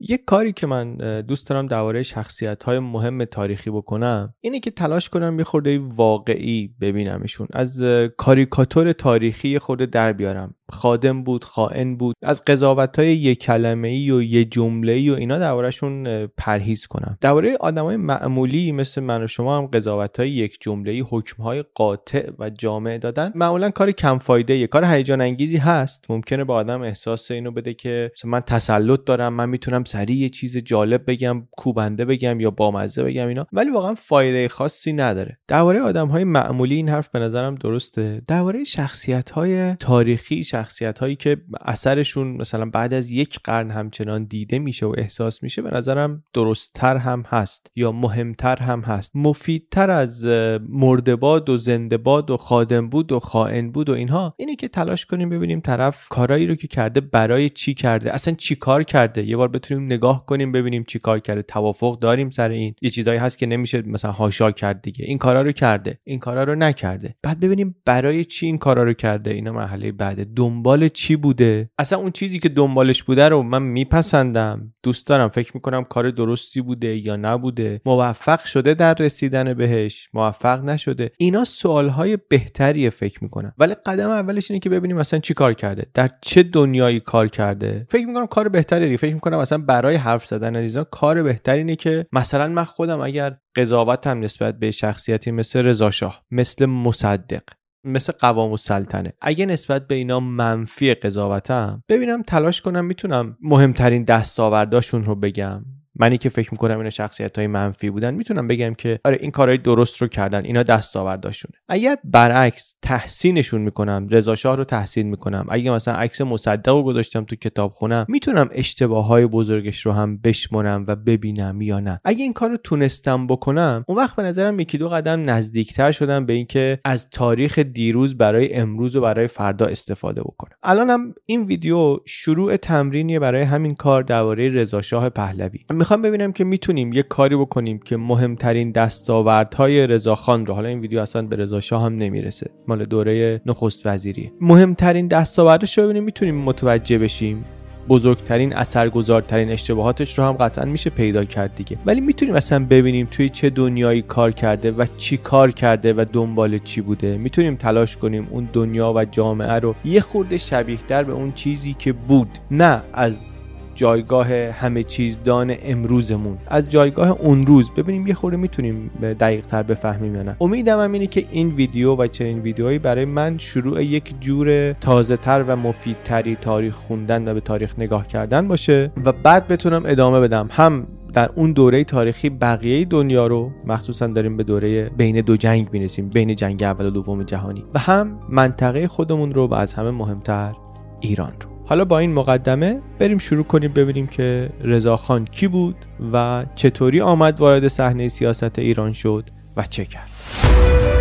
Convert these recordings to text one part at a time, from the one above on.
یک کاری که من دوست دارم درباره شخصیت های مهم تاریخی بکنم اینه که تلاش کنم یه خورده واقعی ببینمشون از کاریکاتور تاریخی خورده در بیارم. خادم بود خائن بود. از قضاوت های یک کلمه ای و یه جمله ای و اینا دربارهشون پرهیز کنم. درباره آدمای معمولی مثل من و شما هم قضاوت های یک جمله ای حکم های قاطع و جامع دادن. معمولا کار کم فایده یه کار هیجان انگیزی هست. ممکنه به آدم احساس اینو بده که من تسلط دارم من می‌تونم سریع یه چیز جالب بگم کوبنده بگم یا بامزه بگم اینا. ولی واقعا فایده خاصی نداره. درباره آدم های معمولی این حرف به نظرم درسته. درباره شخصیت های تاریخی شخصیت هایی که اثرشون مثلا بعد از یک قرن همچنان دیده میشه و احساس میشه به نظرم درستتر هم هست یا مهمتر هم هست. مفیدتر از مردباد و زندهباد و خادم بود و خائن بود و اینها اینه که تلاش کنیم ببینیم طرف کارایی رو که کرده برای چی کرده اصلا چی کار کرده. یه بار بتونیم نگاه کنیم ببینیم چی کار کرده. توافق داریم سر این. یه چیزایی هست که نمیشه مثلا هاشا کرد دیگه. این کارا رو کرده. این کارا رو نکرده. بعد ببینیم برای چی این کارا رو کرده. اینا مرحله بعد دنبال چی بوده؟ اصلا اون چیزی که دنبالش بوده رو من میپسندم. دوست دارم فکر می‌کنم کار درستی بوده یا نبوده. موفق شده در رسیدن بهش موفق نشده. اینا سوالهای بهتریه فکر می‌کنم. ولی قدم اولش اینه که ببینیم مثلا چی کار کرده. در چه دنیایی کار کرده. فکر می‌کنم کار بهتری فکر می‌کنم مثلا برای حرف زدن از کار بهتری اینه که مثلا من خودم اگر قضاوتم نسبت به شخصیتی مثل رضا شاه مثل مصدق مثل قوام و سلطنه. اگه نسبت به اینا منفی قضاوتم ببینم تلاش کنم می‌تونم مهمترین دستاورداشون رو بگم. منی که فکر می‌کنم اینا شخصیت های منفی بودن می‌تونم بگم که آره این کارهای درست رو کردن اینا دستاورداشونه. اگر برعکس تحسینشون می‌کنم رضا شاه رو تحسین می‌کنم. اگه مثلا عکس مصدق رو گذاشتم تو کتاب خونم می‌تونم اشتباه های بزرگش رو هم بشمرم و ببینم یا نه. اگه این کار رو تونستم بکنم اون وقت به نظرم یکی دو قدم نزدیکتر شدم به اینکه از تاریخ دیروز برای امروز و برای فردا استفاده بکنم. الانم این ویدیو شروع تمرینیه برای همین کار درباره رضا شاه پهلوی. می‌خوام ببینم که می‌تونیم یه کاری بکنیم که مهمترین دستاوردهای رضاخان رو حالا این ویدیو اصلا به رضا شاه هم نمی‌رسه مال دوره نخست وزیری. مهمترین دستاوردش رو ببینیم می‌تونیم متوجه بشیم. بزرگترین اثرگذارترین اشتباهاتش رو هم قطعا میشه پیدا کرد دیگه. ولی می‌تونیم اصلا ببینیم توی چه دنیایی کار کرده و چی کار کرده و دنبال چی بوده. می‌تونیم تلاش کنیم اون دنیا و جامعه رو یه خورده شبیه در به اون چیزی که بود. نه از جایگاه همه چیز دان امروزمون. از جایگاه اون روز ببینیم یه خورده می‌تونیم دقیق تر بفهمیم یا نه. امیدم هم اینه که این ویدیو و چنین ویدیوهایی برای من شروع یک جور تازه تر و مفیدتری تاریخ خوندن و به تاریخ نگاه کردن باشه و بعد بتونم ادامه بدم. هم در اون دوره تاریخی بقیه دنیا رو مخصوصا داریم به دوره بین دو جنگ می‌رسیم بین جنگ اول و دوم جهانی و هم منطقه خودمون رو و از همه مهمتر ایران رو. حالا با این مقدمه بریم شروع کنیم ببینیم که رضاخان کی بود و چطوری آمد وارد صحنه سیاست ایران شد و چه کرد.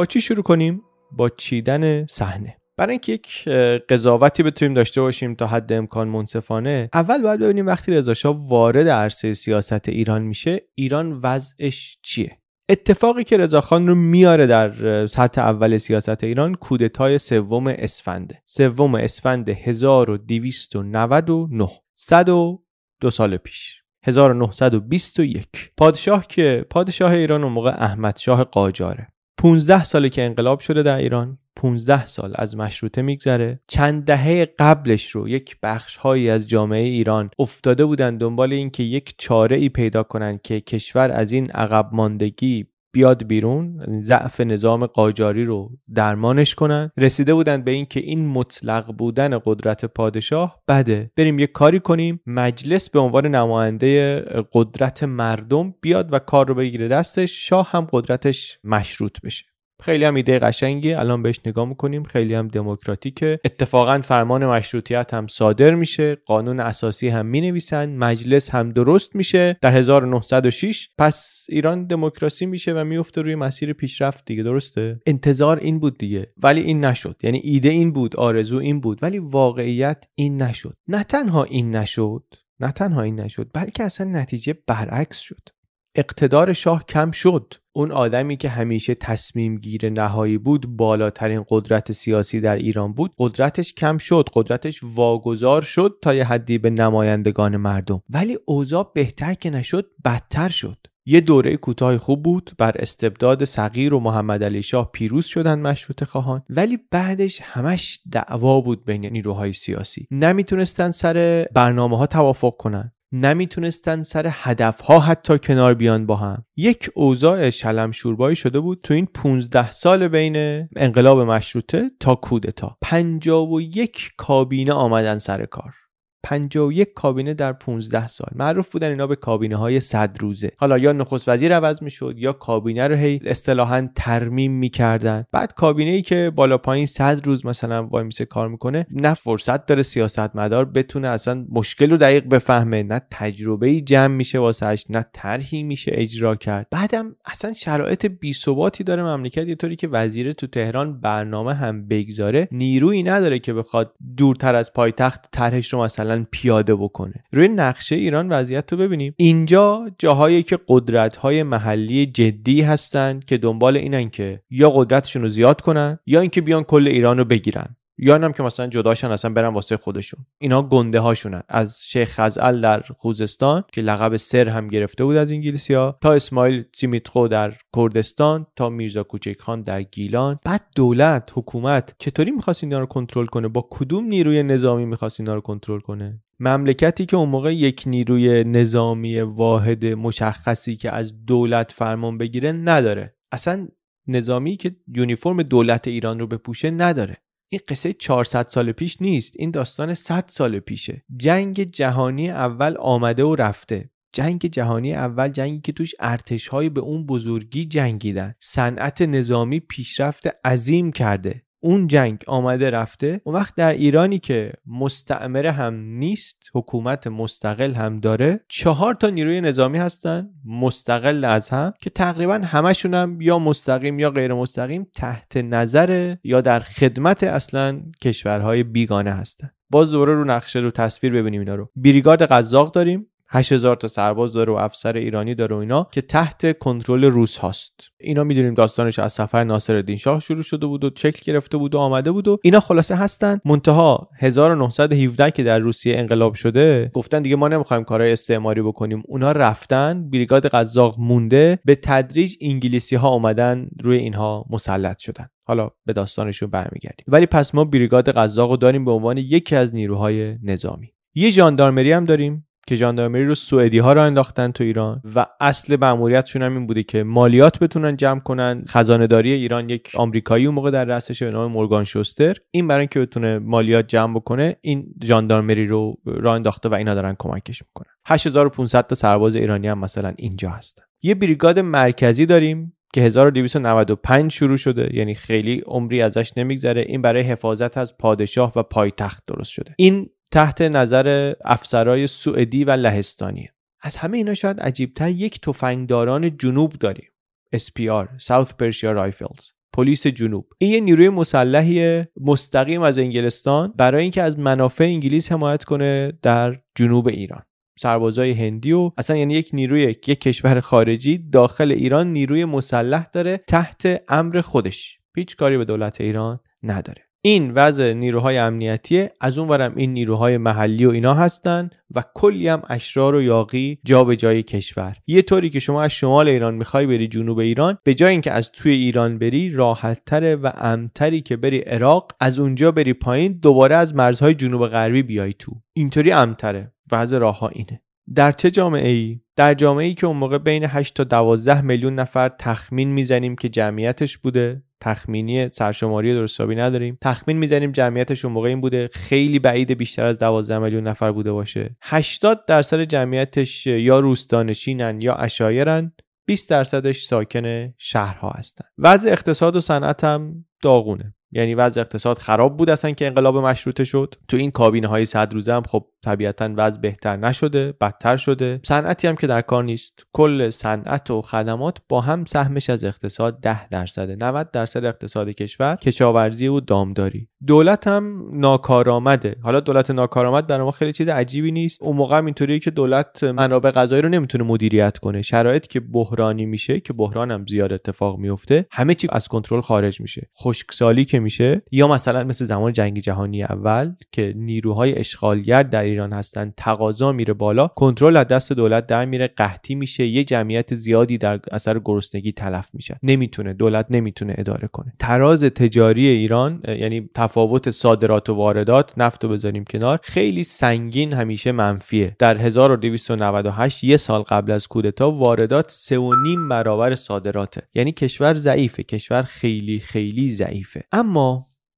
با چی شروع کنیم؟ با چیدن صحنه. برای اینکه یک قضاوتی بتونیم داشته باشیم تا حد امکان منصفانه اول باید ببینیم وقتی رضا وارد عرصه سیاست ایران میشه ایران وضعش چیه؟ اتفاقی که رضاخان رو میاره در سطح اول سیاست ایران کودتای سوم اسفنده سوم اسفند 1299 102 سال پیش. 1921 پادشاه که پادشاه ایران اون موقع احمد شاه قاجاره. 15 ساله که انقلاب شده در ایران 15 سال از مشروطه میگذره. چند دهه قبلش رو یک بخش هایی از جامعه ایران افتاده بودن دنبال اینکه یک چاره ای پیدا کنن که کشور از این عقب ماندگی بیاد بیرون ضعف نظام قاجاری رو درمانش کنن. رسیده بودن به اینکه این مطلق بودن قدرت پادشاه بده. بریم یه کاری کنیم مجلس به عنوان نماینده قدرت مردم بیاد و کار رو بگیره دستش شاه هم قدرتش مشروط بشه. خیلی هم ایده قشنگی الان بهش نگاه می‌کنیم. خیلی هم دموکراتیکه. اتفاقا فرمان مشروطیت هم صادر میشه. قانون اساسی هم می‌نویسن. مجلس هم درست میشه. در 1906 پس ایران دموکراسی میشه و میفته روی مسیر پیشرفت دیگه. درسته؟ انتظار این بود دیگه. ولی این نشد. یعنی ایده این بود آرزو این بود. ولی واقعیت این نشد. نه تنها این نشد نه تنها این نشد بلکه اصلا نتیجه برعکس شد. اقتدار شاه کم شد. اون آدمی که همیشه تصمیم گیر نهایی بود بالاترین قدرت سیاسی در ایران بود. قدرتش کم شد قدرتش واگذار شد تا یه حدی به نمایندگان مردم. ولی اوضاع بهتر که نشد بدتر شد. یه دوره کوتاه خوب بود. بر استبداد صغیر و محمد علی شاه پیروز شدن مشروط خواهان. ولی بعدش همش دعوا بود بین نیروهای سیاسی. نمی‌تونستن سر برنامه ها توافق کنن. نمی‌تونستن سر هدفها حتی کنار بیان با هم. یک اوضاع شلم شوربایی شده بود تو این 15 سال بین انقلاب مشروطه تا کودتا. 51 کابینه آمدن سر کار. 51 کابینه در 15 سال. معروف بودن اینا به کابینه های 100 روزه. حالا یا نخست وزیر عوض می‌شد یا کابینه رو هی اصطلاحا ترمیم می‌کردن. بعد کابینه ای که بالا پایین 100 روز مثلا وای میسه کار می‌کنه نه فرصت داره سیاستمدار بتونه اصلا مشکل رو دقیق بفهمه. نه تجربه ای جمع میشه واسهش نه طرحی میشه اجرا کرد. بعدم اصلا شرایط بی ثباتی داره مملکت. یه طوری که وزیر تو تهران برنامه هم بگذاره نیرویی نداره که بخواد دورتر از پایتخت طرحش رو مثلا پیاده بکنه. روی نقشه ایران وضعیت رو ببینیم. اینجا جاهایی که قدرت های محلی جدی هستند که دنبال اینن که یا قدرتشون رو زیاد کنن یا اینکه بیان کل ایران رو بگیرن. یا هم که مثلا جداشن اصلا برن واسه خودشون. اینا گنده هاشونن از شیخ خزعل در خوزستان که لقب سر هم گرفته بود از انگلیسی ها تا اسماعیل سیمیتخو در کردستان تا میرزا کوچک خان در گیلان. بعد دولت حکومت چطوری می‌خواست اینا رو کنترل کنه؟ با کدوم نیروی نظامی می‌خواست اینا رو کنترل کنه؟ مملکتی که اون موقع یک نیروی نظامی واحد مشخصی که از دولت فرمان بگیره نداره. اصلا نظامی که یونیفرم دولت ایران رو بپوشه نداره. این قصه 400 سال پیش نیست. این داستان 100 سال پیشه. جنگ جهانی اول آمده و رفته. جنگ جهانی اول جنگی که توش ارتش به اون بزرگی جنگیدن. صنعت نظامی پیشرفت عظیم کرده. اون جنگ آمده رفته اون وقت در ایرانی که مستعمره هم نیست حکومت مستقل هم داره چهار تا نیروی نظامی هستن مستقل از هم که تقریبا همشون هم یا مستقیم یا غیر مستقیم تحت نظر یا در خدمت اصلا کشورهای بیگانه هستن. باز دوره رو نقشه رو تصویر ببینیم اینا رو. بریگاد قزاق داریم. 8000 تا سرباز داره و افسر ایرانی داره و اینا که تحت کنترل روس هاست. اینا می‌دونیم داستانش از سفر ناصرالدین شاه شروع شده بود و چک گرفته بود و آمده بود و اینا خلاصه هستن. منتها 1917 که در روسیه انقلاب شده گفتن دیگه ما نمی‌خوایم کارهای استعماری بکنیم. اونا رفتن بریگاد قزاق مونده به تدریج انگلیسی ها اومدن روی اینها مسلط شدن. حالا به داستانشون برمیگردیم. ولی پس ما بریگاد قزاق داریم به عنوان یکی از نیروهای نظامی. یه ژاندارمری هم داریم. که ژاندارمری رو سوئدی ها را انداختن تو ایران و اصل مأموریتشون هم این بوده که مالیات بتونن جمع کنن. خزانه داری ایران یک آمریکایی اون موقع در رأسش به نام مورگان شوستر. این برای اینکه بتونه مالیات جمع بکنه این ژاندارمری رو راه انداخته و اینا دارن کمکش می‌کنن. 8500 تا سرباز ایرانی هم مثلا اینجا هستن. یه بریگاد مرکزی داریم که 1295 شروع شده یعنی خیلی عمری ازش نمیگذره. این برای حفاظت از پادشاه و پایتخت درست شده. این تحت نظر افسرای سوئدی و لهستانی. از همه اینا شاید عجیبتر یک تفنگداران جنوب داریم. SPR South Persia Rifles پلیس جنوب. این یه نیروی مسلحی مستقیم از انگلستان برای اینکه از منافع انگلیس حمایت کنه در جنوب ایران. سربازای هندی و اصلا یعنی یک نیروی یک کشور خارجی داخل ایران نیروی مسلح داره تحت امر خودش. هیچ کاری به دولت ایران نداره. این وضع نیروهای امنیتیه از اون ورم این نیروهای محلی و اینا هستن و کلی هم اشرار و یاقی جا به جای کشور. یه طوری که شما از شمال ایران می‌خوای بری جنوب ایران به جای اینکه از توی ایران بری راحتتره و امتری که بری عراق از اونجا بری پایین دوباره از مرزهای جنوب غربی بیای تو. اینطوری امتره وضع راه ها اینه. در چه جامعه ای؟ در جامعه ای که اون موقع بین 8 تا 12 میلیون نفر تخمین می‌زنیم که جمعیتش بوده. تخمینی سرشماری درستابی نداریم. تخمین می‌زنیم جمعیتش اون موقع این بوده خیلی بعید بیشتر از 12 میلیون نفر بوده باشه. 80 درصد جمعیتش یا روستانشینن یا اشایرن 20 درصدش ساکن شهرها هستن. وضع اقتصاد و صنعت هم داغونه. یعنی وضع اقتصاد خراب بود اصلا که انقلاب مشروطه شد. تو این کابینه های صد روزه هم خب طبیعتا وضع بهتر نشده بدتر شده. صنعتی هم که در کار نیست. کل صنعت و خدمات با هم سهمش از اقتصاد 10 درصده 90 درصد اقتصاد کشور کشاورزی و دامداری. دولت هم ناکارآمده. حالا دولت ناکارآمد برای ما خیلی چیز عجیبی نیست. اون موقع هم اینطوریه که دولت منابع غذایی رو نمی‌تونه مدیریت کنه. شرایط که بحرانی میشه که بحران هم زیاد اتفاق میفته همه چی از کنترل خارج میشه. خشکسالی که میشه یا مثلا مثل زمان جنگ جهانی اول که نیروهای اشغالگر در ایران هستن تقاضا میره بالا کنترل از دست دولت در میره قحطی میشه یه جمعیت زیادی در اثر گرسنگی تلف میشه. نمی‌تونه دولت نمی‌تونه اداره کنه. تراز تجاری ایران یعنی تفاوت صادرات و واردات نفت رو بذاریم کنار خیلی سنگین همیشه منفیه. در 1298 یه سال قبل از کودتا واردات سه و نیم برابر صادراته. یعنی کشور ضعیفه کشور خیلی خیلی ضعیفه. اما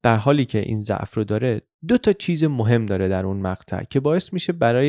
در حالی که این ضعف رو داره دو تا چیز مهم داره در اون مقطع که باعث میشه برای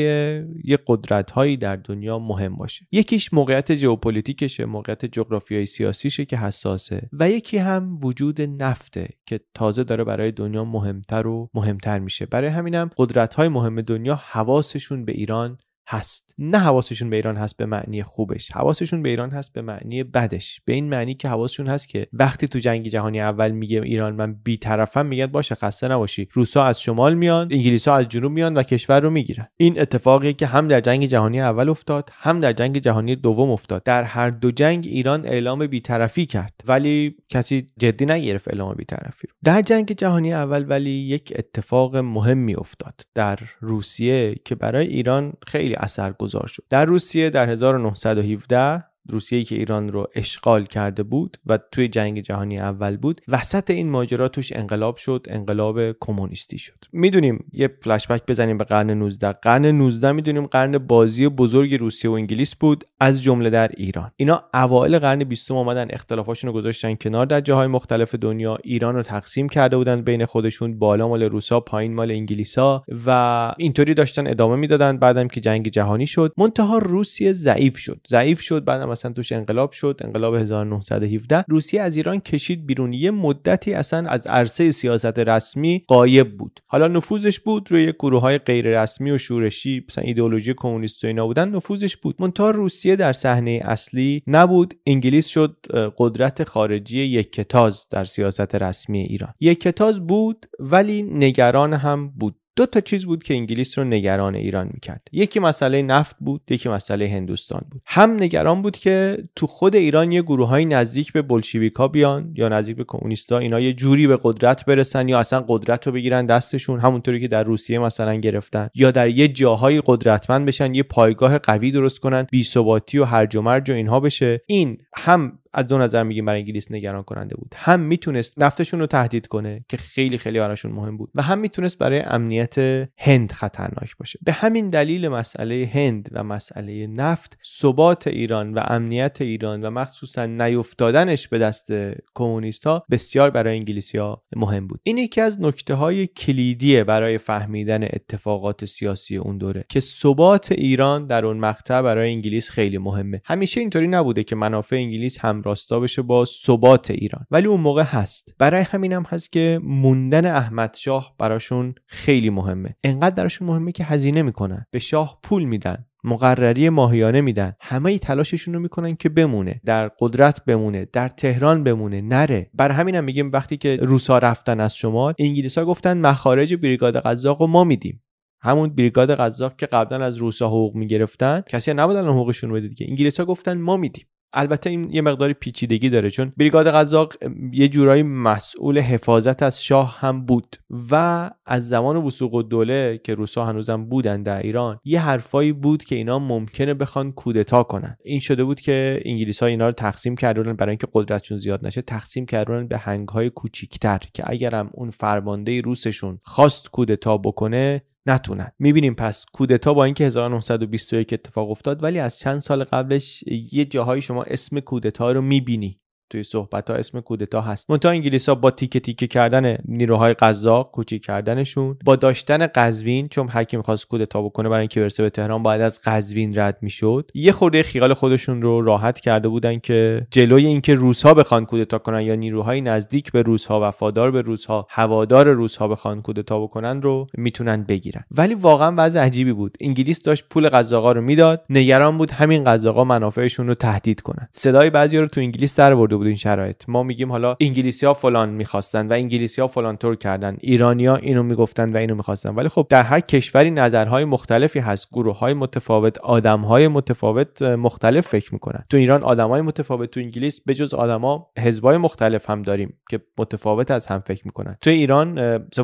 یه قدرت هایی در دنیا مهم باشه. یکیش موقعیت ژئوپلیتیکشه موقعیت جغرافیایی سیاسیشه که حساسه و یکی هم وجود نفته که تازه داره برای دنیا مهمتر و مهمتر میشه. برای همینم قدرت های مهم دنیا حواسشون به ایران هست. نه حواسشون به ایران هست به معنی خوبش. حواسشون به ایران هست به معنی بدش. به این معنی که حواسشون هست که وقتی تو جنگ جهانی اول میگه ایران من بیطرفم میگن باشه خسته نباشی. روسا از شمال میان انگلیسا از جنوب میان و کشور رو می‌گیرن. این اتفاقی که هم در جنگ جهانی اول افتاد هم در جنگ جهانی دوم افتاد. در هر دو جنگ ایران اعلام بیطرفی کرد ولی کسی جدی نگرفت اعلام بیطرفی رو. در جنگ جهانی اول ولی یک اتفاق مهمی افتاد در روسیه که برای ایران خیلی اثرگذار شد. در روسیه در 1917 روسیه که ایران رو اشغال کرده بود و توی جنگ جهانی اول بود وسط این ماجرا توش انقلاب شد انقلاب کمونیستی شد. می‌دونیم یه فلشبک بزنیم به قرن 19 قرن 19 می‌دونیم قرن بازی بزرگ روسیه و انگلیس بود از جمله در ایران. اینا اوایل قرن 20 اومدن اختلافاشون رو گذاشتن کنار در جاهای مختلف دنیا. ایران رو تقسیم کرده بودن بین خودشون بالا مال روسا پایین مال انگلیسا و اینطوری داشتن ادامه می‌دادن بعدم که جنگ جهانی شد. منتها روسیه ضعیف شد. ضعیف شد بعدم مثلا توش انقلاب شد انقلاب 1917 روسیه از ایران کشید بیرون. یه مدتی اصلا از عرصه سیاست رسمی قایب بود. حالا نفوذش بود روی گروه های غیر رسمی و شورشی مثلا ایدئولوژی کمونیست و اینا بودن نفوذش بود. منتها روسیه در صحنه اصلی نبود. انگلیس شد قدرت خارجی یک کتاز در سیاست رسمی ایران. یک کتاز بود ولی نگران هم بود. دو تا چیز بود که انگلیس رو نگران ایران می‌کرد. یکی مسئله نفت بود یکی مسئله هندوستان بود. هم نگران بود که تو خود ایران یه گروه های نزدیک به بلشویکا بیان یا نزدیک به کمونیستا اینا یه جوری به قدرت برسن یا اصلا قدرت رو بگیرن دستشون همونطوری که در روسیه مثلا گرفتن. یا در یه جاهای قدرتمند بشن یه پایگاه قوی درست کنن بی ثباتی و هرج و مرج و اینها بشه. این هم از دو نظر میگیم برای انگلیس نگران کننده بود. هم می‌تونست نفتشون رو تهدید کنه که خیلی خیلی براشون مهم بود و هم می‌تونست برای امنیت هند خطرناک باشه. به همین دلیل مسئله هند و مسئله نفت ثبات ایران و امنیت ایران و مخصوصا نیفتادنش به دست کمونیست ها بسیار برای انگلیسی ها مهم بود. این یکی از نکته های کلیدیه برای فهمیدن اتفاقات سیاسی اون دوره که ثبات ایران در اون مقطع برای انگلیس خیلی مهمه. همیشه اینطوری نبوده که منافع انگلیس هم راستا بشه با ثبات ایران. ولی اون موقع هست. برای همینم هست که موندن احمد شاه براشون خیلی مهمه. انقدر براشون مهمه که هزینه می‌کنن. به شاه پول میدن. مقرری ماهیانه میدن. همه تلاششون رو می‌کنن که بمونه. در قدرت بمونه. در تهران بمونه. نره. بر همینم میگیم وقتی که روسا رفتن از شمال انگلیسا گفتن مخارج بریگاد قزاق رو ما میدیم. همون بریگاد قزاق که قبلا از روسا حقوق می‌گرفتن کسی نبودن حقوقشون بده دیگه. انگلیسا گفتن ما میدیم. البته این یه مقدار پیچیدگی داره چون بریگاد قزاق یه جورایی مسئول حفاظت از شاه هم بود و از زمان وسوق الدوله که روسا هنوزم بودن در ایران یه حرفایی بود که اینا ممکنه بخوان کودتا کنن. این شده بود که انگلیس ها اینا رو تقسیم کردن برای اینکه قدرتشون زیاد نشه تقسیم کردن به هنگ های کوچیکتر که اگرم اون فرمانده روسشون خواست کودتا بکنه نتونن. می‌بینیم پس کودتا با اینکه 1921 اتفاق افتاد ولی از چند سال قبلش یه جاهایی شما اسم کودتا رو می‌بینی. توی صحبت ها اسم کودتا هست. منتها انگلیس ها با تیکه تیکه کردن نیروهای قزاق کوچیک کردنشون با داشتن قزوین چون کی می‌خواست کودتا بکنه برای اینکه برسه به تهران باید از قزوین رد می‌شد. یه خورده خیال خودشون رو راحت کرده بودن که جلوی اینکه روسها بخوان کودتا کنن یا نیروهای نزدیک به روسها وفادار به روسها هوادار روسها بخوان کودتا بکنن رو می‌تونن بگیرن. ولی واقعا وضع عجیبی بود. انگلیس داشت پول قزاقا رو می‌داد. نگران بود همین قزاقا منافعشون رو تهدید کنن. صدای بعضی رو تو انگلیس در بود این شرایط. ما میگیم حالا انگلیسی ها فلان می‌خواستن و انگلیسی ها فلان طور کردن. ایرانیا اینو می‌گفتن و اینو می‌خواستن. ولی خب در هر کشوری نظرهای مختلفی هست. گروه های متفاوت آدم های متفاوت مختلف فکر می‌کنن. تو ایران آدم های متفاوت تو انگلیس به جز آدما حزبای مختلف هم داریم که متفاوت از هم فکر می‌کنن. تو ایران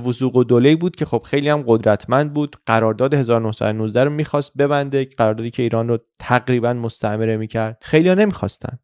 وسوق و دوله بود که خب خیلی هم قدرتمند بود. قرارداد 1919 رو می‌خواست ببنده. قراردادی که ایران رو تقریبا مستعمره می‌کرد. خیلی ها نمی‌خواستن.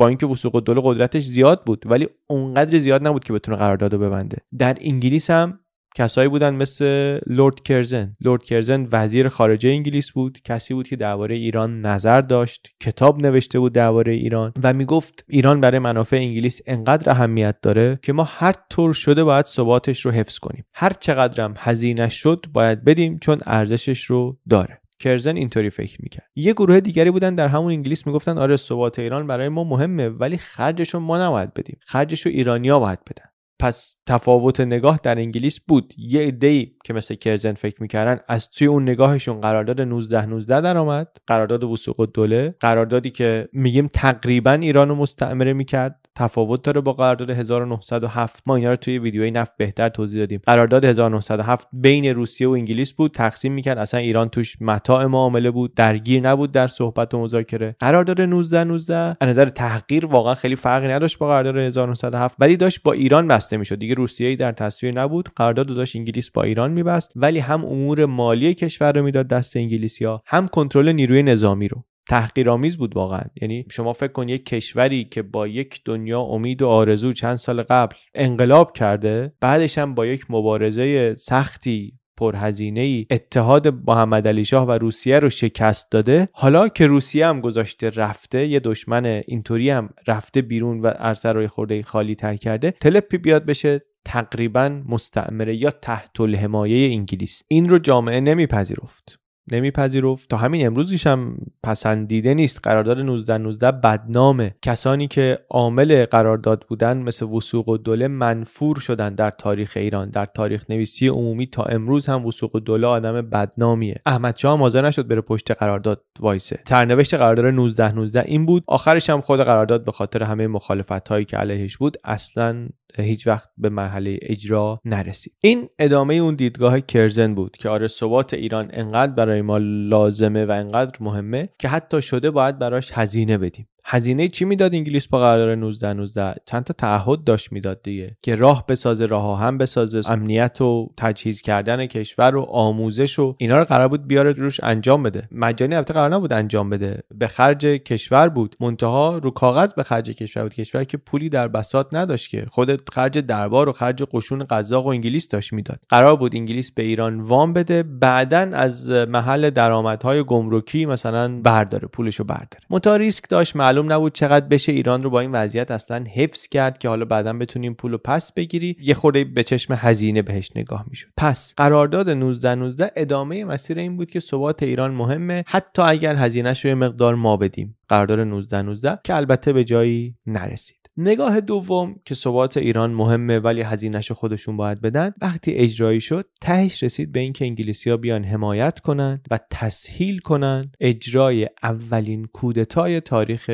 با اینکه وسوق الدوله قدرتش زیاد بود ولی اونقدر زیاد نبود که بتونه قرارداد ببنده. در انگلیس هم کسایی بودن مثل لورد کرزن. لورد کرزن وزیر خارجه انگلیس بود کسی بود که درباره ایران نظر داشت کتاب نوشته بود درباره ایران و می‌گفت ایران برای منافع انگلیس انقدر اهمیت داره که ما هر طور شده باید ثباتش رو حفظ کنیم. هر چقدرم هزینه شد باید بدیم چون ارزشش رو داره. کرزن اینطوری فکر می‌کرد. یه گروه دیگری بودن در همون انگلیس می‌گفتن آره ثبات ایران برای ما مهمه ولی خرجش رو ما نباید بدیم. خرجش رو ایرانیا باید بدن. پس تفاوت نگاه در انگلیس بود. یه ای که مثل کرزن فکر می‌کردن از توی اون نگاهشون قرارداد 19 19 در آمد قرارداد وسوق الدوله قراردادی که میگیم تقریبا ایران رو مستعمره می‌کرد. تفاوت داره با قرارداد 1907 ما اینا رو توی ویدیوی نفت بهتر توضیح دادیم. قرارداد 1907 بین روسیه و انگلیس بود. تقسیم می‌کرد. اصلا ایران توش متاع معامله بود. درگیر نبود در صحبت و مذاکره. قرارداد 19 19 از نظر تحقیر واقعا خیلی فرقی نداشت با قرارداد 1907 ولی داشت با ایران بسته می‌شد. دیگه روسیه در تصویر نبود. قرارداد داشت انگلیس با ایران میبست. ولی هم امور مالی کشور رو می‌داد دست انگلیسیا هم کنترل نیروی نظامی رو. تحقیرآمیز بود واقعا. یعنی شما فکر کن یک کشوری که با یک دنیا امید و آرزو چند سال قبل انقلاب کرده بعدش هم با یک مبارزه سختی پرهزینه ای اتحاد محمد علی شاه و روسیه رو شکست داده. حالا که روسیه هم گذاشته رفته یه دشمن اینطوری هم رفته بیرون و روی خورده خالی تر کرده تلپی بیاد بشه تقریبا مستعمره یا تحت الحمایه انگلیس. این رو جامعه نمیپذیرفت. نمیپذیرفت. تا همین امروزیش هم پسندیده نیست. قرارداد 19 19 بدنامه. کسانی که عامل قرارداد بودن مثل وسوق و دوله منفور شدن در تاریخ ایران. در تاریخ نویسی عمومی تا امروز هم وسوق و دوله آدم بدنامیه. احمد شاه حاضر نشد بره پشت قرارداد وایسه. سرنوشت قرارداد 19 19 این بود. آخرش هم خود قرارداد به خاطر همه مخالفت هایی که علیهش بود اصلا هیچ وقت به مرحله اجرا نرسید. این ادامه اون دیدگاه کرزن بود که آره ثبات ایران انقدر برای ما لازمه و انقدر مهمه که حتی شده باید براش هزینه بدیم. هزینه چی می‌داد انگلیس با قرارداد 19 19 چند تا تعهد داشت می‌داد دیگه که راه بسازه راه هم بسازه امنیت و تجهیز کردن کشور و آموزش و اینا رو قرار بود بیاره روش انجام بده. مجانی البته قرار نبود انجام بده. به خرج کشور بود. منتها رو کاغذ به خرج کشور بود. کشور که پولی در بساط نداشت که خود خرج دربار و خرج قشون قزاق و انگلیس داشت می‌داد. قرار بود انگلیس به ایران وام بده. بعدا از محل درآمدهای گمرکی مثلا برداره پولشو برداره. منتها ریسک داشت نبود چقدر بشه ایران رو با این وضعیت اصلا حفظ کرد که حالا بعدا بتونیم پول پس بگیری. یه خورده به چشم هزینه بهش نگاه می‌شد. پس قرارداد 19 19 ادامه مسیر این بود که ثبات ایران مهمه. حتی اگر هزینهش رو یه مقدار ما بدیم. قرارداد 19 19 که البته به جایی نرسید. نگاه دوم که ثبات ایران مهمه ولی هزینهش خودشون باید بدن وقتی اجرایی شد تهش رسید به اینکه انگلیسی ها بیان حمایت کنند و تسهیل کنند اجرای اولین کودتای تاریخ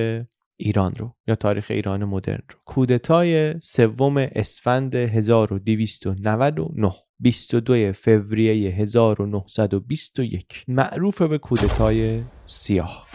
ایران رو یا تاریخ ایران مدرن رو. کودتای سوم اسفند 1299 22 فوریه 1921 معروف به کودتای سیاه.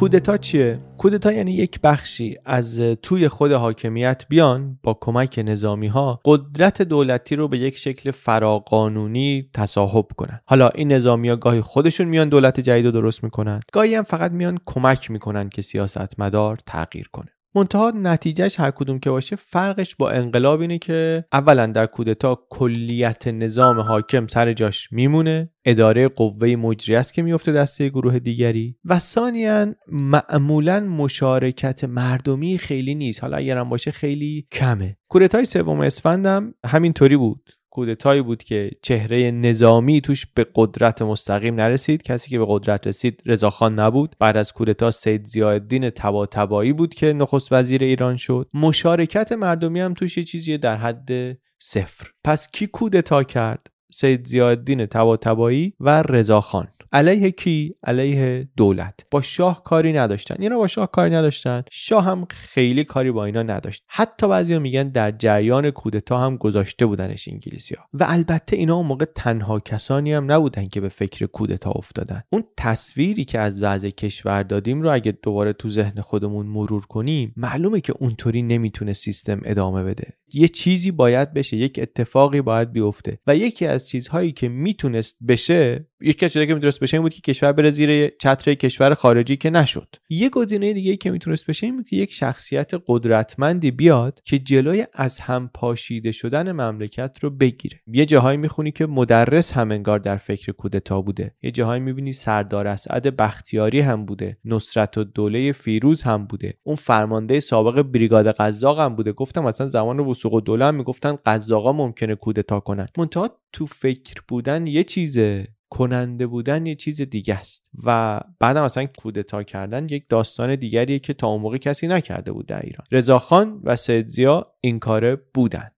کودتا چیه؟ کودتا یعنی یک بخشی از توی خود حاکمیت بیان با کمک نظامی ها قدرت دولتی رو به یک شکل فراقانونی تصاحب کنن حالا این نظامی ها گاهی خودشون میان دولت جدید رو درست می‌کنن گاهی هم فقط میان کمک می‌کنن که سیاستمدار تغییر کنه منتها نتیجهش هر کدوم که باشه فرقش با انقلاب اینه که اولا در کودتا کلیت نظام حاکم سر جاش میمونه اداره قوه مجری است که میفته دسته گروه دیگری و ثانیا معمولا مشارکت مردمی خیلی نیست. حالا اگرم باشه خیلی کمه. کودتای سوم اسفندم همینطوری بود. کودتایی بود که چهره نظامی توش به قدرت مستقیم نرسید. کسی که به قدرت رسید رضاخان نبود. بعد از کودتا سید زیاددین تباتبایی بود که نخست وزیر ایران شد. مشارکت مردمی هم توش یه چیزی در حد صفر. پس کی کودتا کرد؟ سید زیاددین تباتبایی و رضاخان. علیه کی؟ علیه دولت. با شاه کاری نداشتن. اینا با شاه کاری نداشتن. شاه هم خیلی کاری با اینا نداشت. حتی بعضیا میگن در جریان کودتا هم گذاشته بودنش انگلیسی ها و البته اینا اون موقع تنها کسانی هم نبودن که به فکر کودتا افتادن. اون تصویری که از وضع کشور دادیم رو اگه دوباره تو ذهن خودمون مرور کنیم معلومه که اونطوری نمی‌تونه سیستم ادامه بده. یه چیزی باید بشه یک اتفاقی باید بیفته. و یکی از چیزهایی که می‌تونست بشه یکی از که می‌تونست بشه این بود که کشور بره زیر چتر کشور خارجی که نشد. یه گزینه دیگه که می‌تونست بشه این بود که یک شخصیت قدرتمندی بیاد که جلوی از هم پاشیده شدن مملکت رو بگیره. یه جاهایی می‌خونی که مدرس هم انگار در فکر کودتا بوده. یه جاهایی می‌بینی سردار اسعد بختیاری هم بوده. نصرت و دوله فیروز هم بوده. اون فرمانده سابق بریگاد قزاق هم بوده. گفتم مثلا زمان وسوق الدوله هم می‌گفتن قزاقا ممکنه کودتا کنن. منتها تو فکر بودن یه چیزه کننده بودن یه چیز دیگه است و بعدم مثلا کودتا کردن یک داستان دیگریه که تا اون موقع کسی نکرده بود در ایران. رضاخان و سیدزیا این کاره بودن.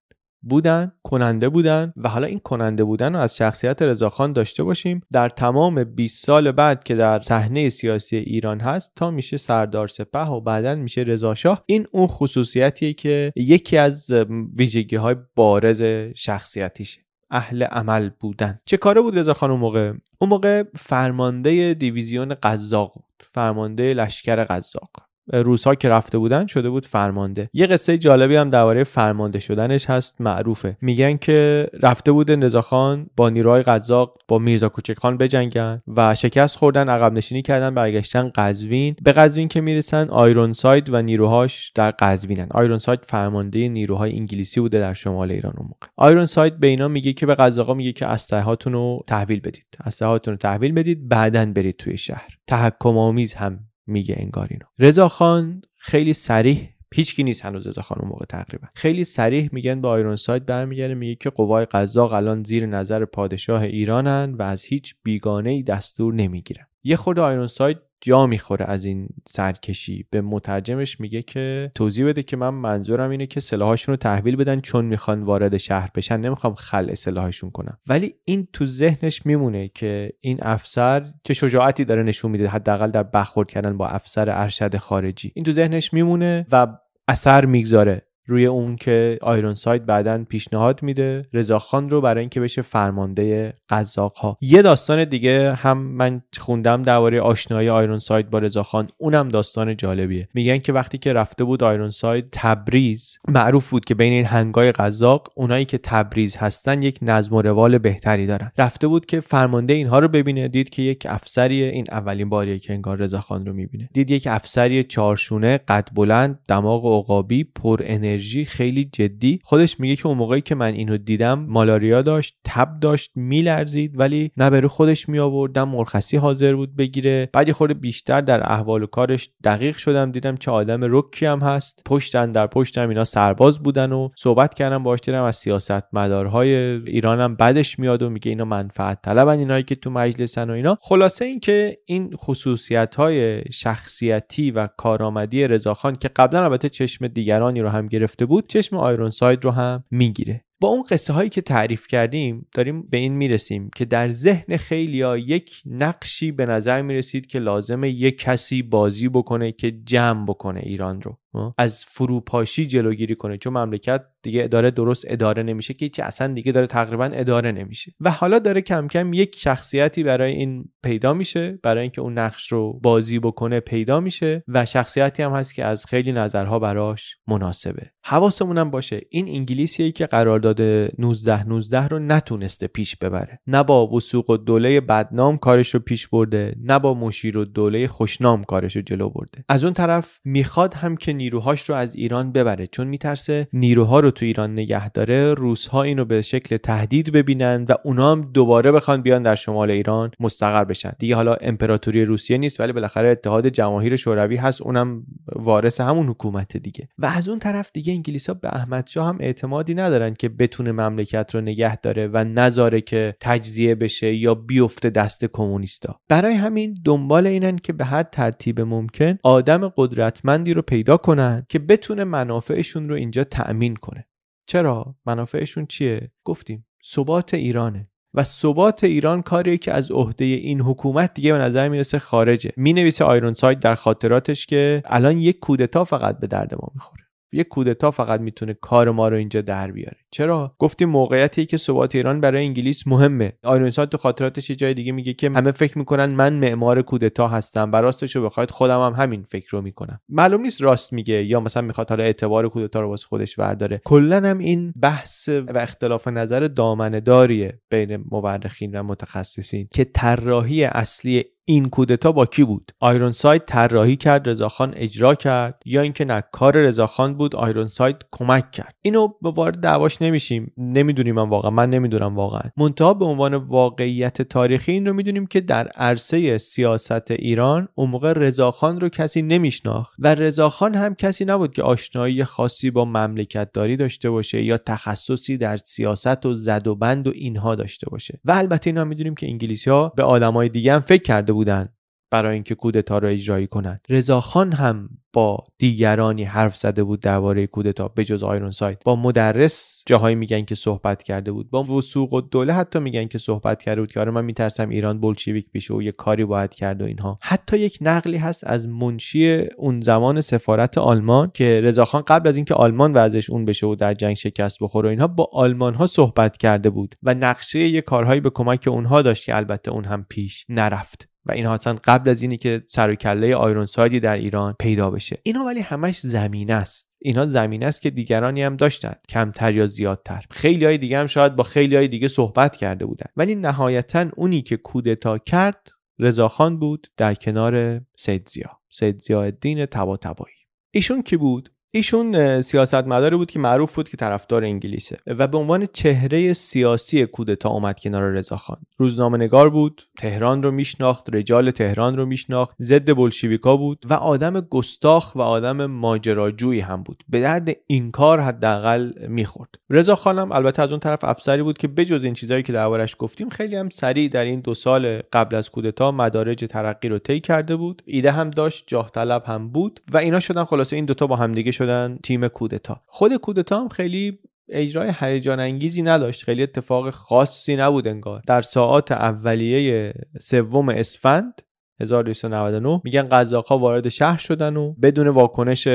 بودن کننده بودن و حالا این کننده بودن رو از شخصیت رضاخان داشته باشیم. در تمام 20 سال بعد که در صحنه سیاسی ایران هست تا میشه سردار سپه و بعدا میشه رضاشاه این اون خصوصیتیه که یکی از ویژگی های بارز شخصیتیشه. اهل عمل بودن. چه کاره بود رضا خان اون موقع؟ اون موقع فرمانده دیویزیون قزاق بود. فرمانده لشکر قزاق. روزها که رفته بودن شده بود فرمانده. یه قصه جالبی هم درباره فرمانده شدنش هست معروفه. میگن که رفته بود رضاخان با نیروهای قزاق با میرزا کوچک خان بجنگن و شکست خوردن عقب نشینی کردن برگشتن قزوین. به قزوین که می‌رسن آیرون ساید و نیروهاش در قزوینن. آیرون ساید فرمانده نیروهای انگلیسی بوده در شمال ایران اون موقع. آیرون ساید به اینا میگه که به قزاقا میگه که اسلحه‌هاتون رو تحویل بدید. اسلحه‌هاتون رو تحویل بدید بعدن برید توی شهر. تحکم آمیز هم میگه انگار اینو. رضا خان خیلی سریح هیچکی نیست هنوز رضا خان اون موقع تقریبا. خیلی سریح میگن با آیرون ساید برمیگرده میگه که قوای قزاق الان زیر نظر پادشاه ایرانن و از هیچ بیگانه ای دستور نمی‌گیرن. یه خورده آیرون ساید جا می‌خوره از این سرکشی. به مترجمش میگه که توضیح بده که من منظورم اینه که سلاحاشون رو تحویل بدن چون می‌خوان وارد شهر بشن. نمی‌خوام خلع سلاحشون کنم. ولی این تو ذهنش میمونه که این افسر چه شجاعتی داره نشون میده حداقل در برخورد کردن با افسر ارشد خارجی. این تو ذهنش میمونه و اثر می‌گذاره. روی اون که آیرون ساید بعدا پیشنهاد میده. رضاخان رو برای اینکه بشه فرمانده قزاق ها. یه داستان دیگه هم من خوندم درباره آشنایی آیرون ساید با رضاخان اونم داستان جالبیه. میگن که وقتی که رفته بود آیرون ساید تبریز معروف بود که بین این هنگای قزاق اونایی که تبریز هستن یک نظم و روال بهتری دارن. رفته بود که فرمانده اینها رو ببینه. دید که یک افسری این اولین باریه که انگار رضاخان رو می‌بینه. دید یک افسری چارشونه قد بلند دماغ عقابی پر انرژی خیلی جدی. خودش میگه که اون موقعی که من اینو دیدم مالاریا داشت تب داشت میلرزید ولی نه به خودش می آورد مرخصی حاضر بود بگیره. بعد خورده بیشتر در احوال و کارش دقیق شدم دیدم چه آدم رکی هم هست. پشتن در پشتم اینا سرباز بودن و صحبت کردم باش دیدم از سیاست مدارهای ایرانم بدش میاد و میگه اینا منفعت طلبن اینایی که تو مجلسن و اینا. خلاصه اینکه این خصوصیت های شخصیتی و کارآمدی رضاخان که قبلا البته چشم دیگرانی رو هم گرفته بود چشم آیرون ساید رو هم می‌گیره. با اون قصه هایی که تعریف کردیم داریم به این می‌رسیم که در ذهن خیلی ها یک نقشی به نظر می‌رسید که لازمه یک کسی بازی بکنه که جمع بکنه ایران رو. از فروپاشی جلوگیری کنه چون مملکت دیگه اداره درست اداره نمیشه که هیچی اصلا دیگه داره تقریبا اداره نمیشه. و حالا داره کم کم یک شخصیتی برای این پیدا میشه برای اینکه اون نقش رو بازی بکنه پیدا میشه و شخصیتی هم هست که از خیلی نظرها براش مناسبه. حواسمون هم باشه این انگلیسیه که قرارداد 19 19 رو نتونسته پیش ببره. نه با وسوق و دوله بدنام کارش رو پیش برده نه با مشیر و دوله خوشنام کارش رو جلو برده. از اون طرف می‌خواد هم که نیروهاش رو از ایران ببره چون میترسه نیروها رو تو ایران نگه داره روسها اینو به شکل تهدید ببینن و اونا هم دوباره بخوان بیان در شمال ایران مستقر بشن. دیگه حالا امپراتوری روسیه نیست ولی بالاخره اتحاد جماهیر شوروی هست اونم وارث همون حکومت دیگه. و از اون طرف دیگه انگلیس ها به احمد شاه هم اعتمادی ندارن که بتونه مملکت رو نگه داره و نذاره که تجزیه بشه یا بیفته دست کمونیستا. برای همین دنبال اینن که به هر ترتیب ممکن آدم قدرتمندی رو پیدا کنن که بتونه منافعشون رو اینجا تأمین کنه. چرا؟ منافعشون چیه؟ گفتیم ثبات ایرانه. و ثبات ایران کاریه که از عهده این حکومت دیگه به نظر می‌رسه خارجه. می نویسه آیرون ساید در خاطراتش که الان یک کودتا فقط به درد ما می‌خوره. یک کودتا فقط می‌تونه کار ما رو اینجا در بیاره. چرا؟ گفتیم موقعیتی که ثبات ایران برای انگلیس مهمه. آیرون ساید تو خاطراتش یه جای دیگه میگه که همه فکر می‌کنن من معمار کودتا هستم و راستش رو بخواید خودم هم همین فکر رو می‌کنم. معلوم نیست راست میگه یا مثلا می‌خواد حالا اعتبار کودتا رو واسه خودش ورداره. کلا هم این بحث و اختلاف نظر دامنه داریه بین مورخین و متخصصین که طراحی اصلی این کودتا با کی بود؟ آیرون ساید طراحی کرد رضاخان اجرا کرد یا اینکه نه کار رضاخان بود آیرون ساید کمک کرد. اینو به وارد دعواش نمیشیم. نمی‌دونیم من واقعا. من نمی‌دونم واقعا. منتها به عنوان واقعیت تاریخی این رو می‌دونیم که در عرصه سیاست ایران اون موقع رضاخان رو کسی نمیشناخت. و رضاخان هم کسی نبود که آشنایی خاصی با مملکت داری داشته باشه یا تخصصی در سیاست و زد و بند و اینها داشته باشه. و البته اینا می‌دونیم که انگلیسی ها به آدمای دیگه هم فکر کرده بودن. برای اینکه کودتا را اجرایی کنند. رضاخان هم با دیگرانی حرف زده بود درباره کودتا به جز آیرون ساید. با مدرس جاهایی میگن که صحبت کرده بود. با وسوق و دوله حتی میگن که صحبت کرده بود که آره من میترسم ایران بلشویک بشه و یه کاری باید کرد و اینها. حتی یک نقلی هست از منشی اون زمان سفارت آلمان که رضاخان قبل از اینکه آلمان وضعش اون بشه و در جنگ شکست بخوره و اینها با آلمان ها صحبت کرده بود و نقشه یه کارهایی به کمک اونها داشت که البته اون هم پیش نرفت. و این اصلا قبل از اینی که سر و کله آیرون سایدی در ایران پیدا بشه. اینا ولی همش زمینه است. اینا زمینه است که دیگرانی هم داشتن. کمتر یا زیادتر. خیلی های دیگه هم شاید با خیلی های دیگه صحبت کرده بودن. ولی نهایتا اونی که کودتا کرد رضاخان بود در کنار سید زیا سید زیا الدین طباطبایی. ایشون کی بود؟ ایشون سیاستمداری بود که معروف بود که طرفدار انگلیسه و به عنوان چهره سیاسی کودتا اومد کنار رضاخان روزنامه نگار بود تهران رو میشناخت رجال تهران رو میشناخت ضد بلشویکا بود و آدم گستاخ و آدم ماجراجویی هم بود. به درد این کار حداقل می‌خورد. رضاخان هم البته از اون طرف افسری بود که بجز این چیزهایی که دربارش گفتیم خیلی هم سریع در این دو سال قبل از کودتا مدارج ترقی رو طی کرده بود. ایده هم داشت جاه طلب هم بود و اینا شدن خلاصه این دوتا با همدیگه شدن تیم کودتا. خود کودتا هم خیلی اجرای هیجان انگیزی نداشت. خیلی اتفاق خاصی نبود انگار. در ساعات اولیه سوم اسفند 1299 میگن قزاق‌ها وارد شهر شدن و بدون واکنش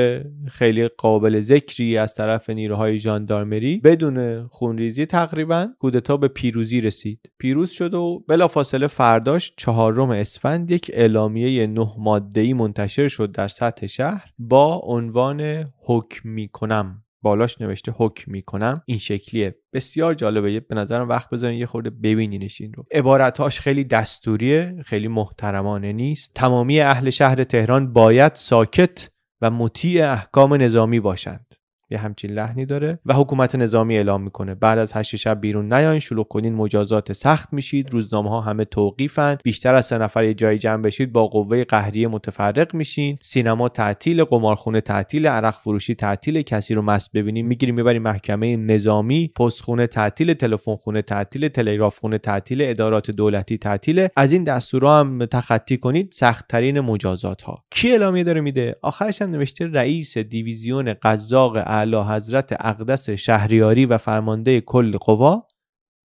خیلی قابل ذکری از طرف نیروهای ژاندارمری بدون خونریزی تقریبا کودتا به پیروزی رسید. پیروز شد و بلافاصله فرداش چهارم اسفند یک اعلامیه نه ماده‌ای منتشر شد در سطح شهر با عنوان حکم می‌کنم. بالاش نوشته حکم می‌کنم. این شکلیه. بسیار جالبه. به نظرم وقت بذارین یه خورده ببینینش این رو. عبارتهاش خیلی دستوریه خیلی محترمانه نیست. تمامی اهل شهر تهران باید ساکت و مطیع احکام نظامی باشند. یه همچین لحنی داره و حکومت نظامی اعلام می‌کنه. بعد از هشت شب بیرون نیاین شلوغ کنین مجازات سخت میشید روزنامه ها همه توقیفن. بیشتر از سه نفر یه جای جمع بشید با قوه قهریه متفرق میشین. سینما تعطیل قمارخونه تعطیل عرق فروشی تعطیل. کسی رو مست ببینیم می‌گیریم می‌بریم محکمه نظامی. پستخونه تعطیل تلفن خونه تعطیل تلگراف خونه تعطیل ادارات دولتی تعطیل. از این دستورا هم تخطی کنید سختترین مجازات ها. کی اعلامیه داره میده؟ آخرش هم نوشته رئیس دیویزیون قزاق اعلی حضرت اقدس شهریاری و فرمانده کل قوا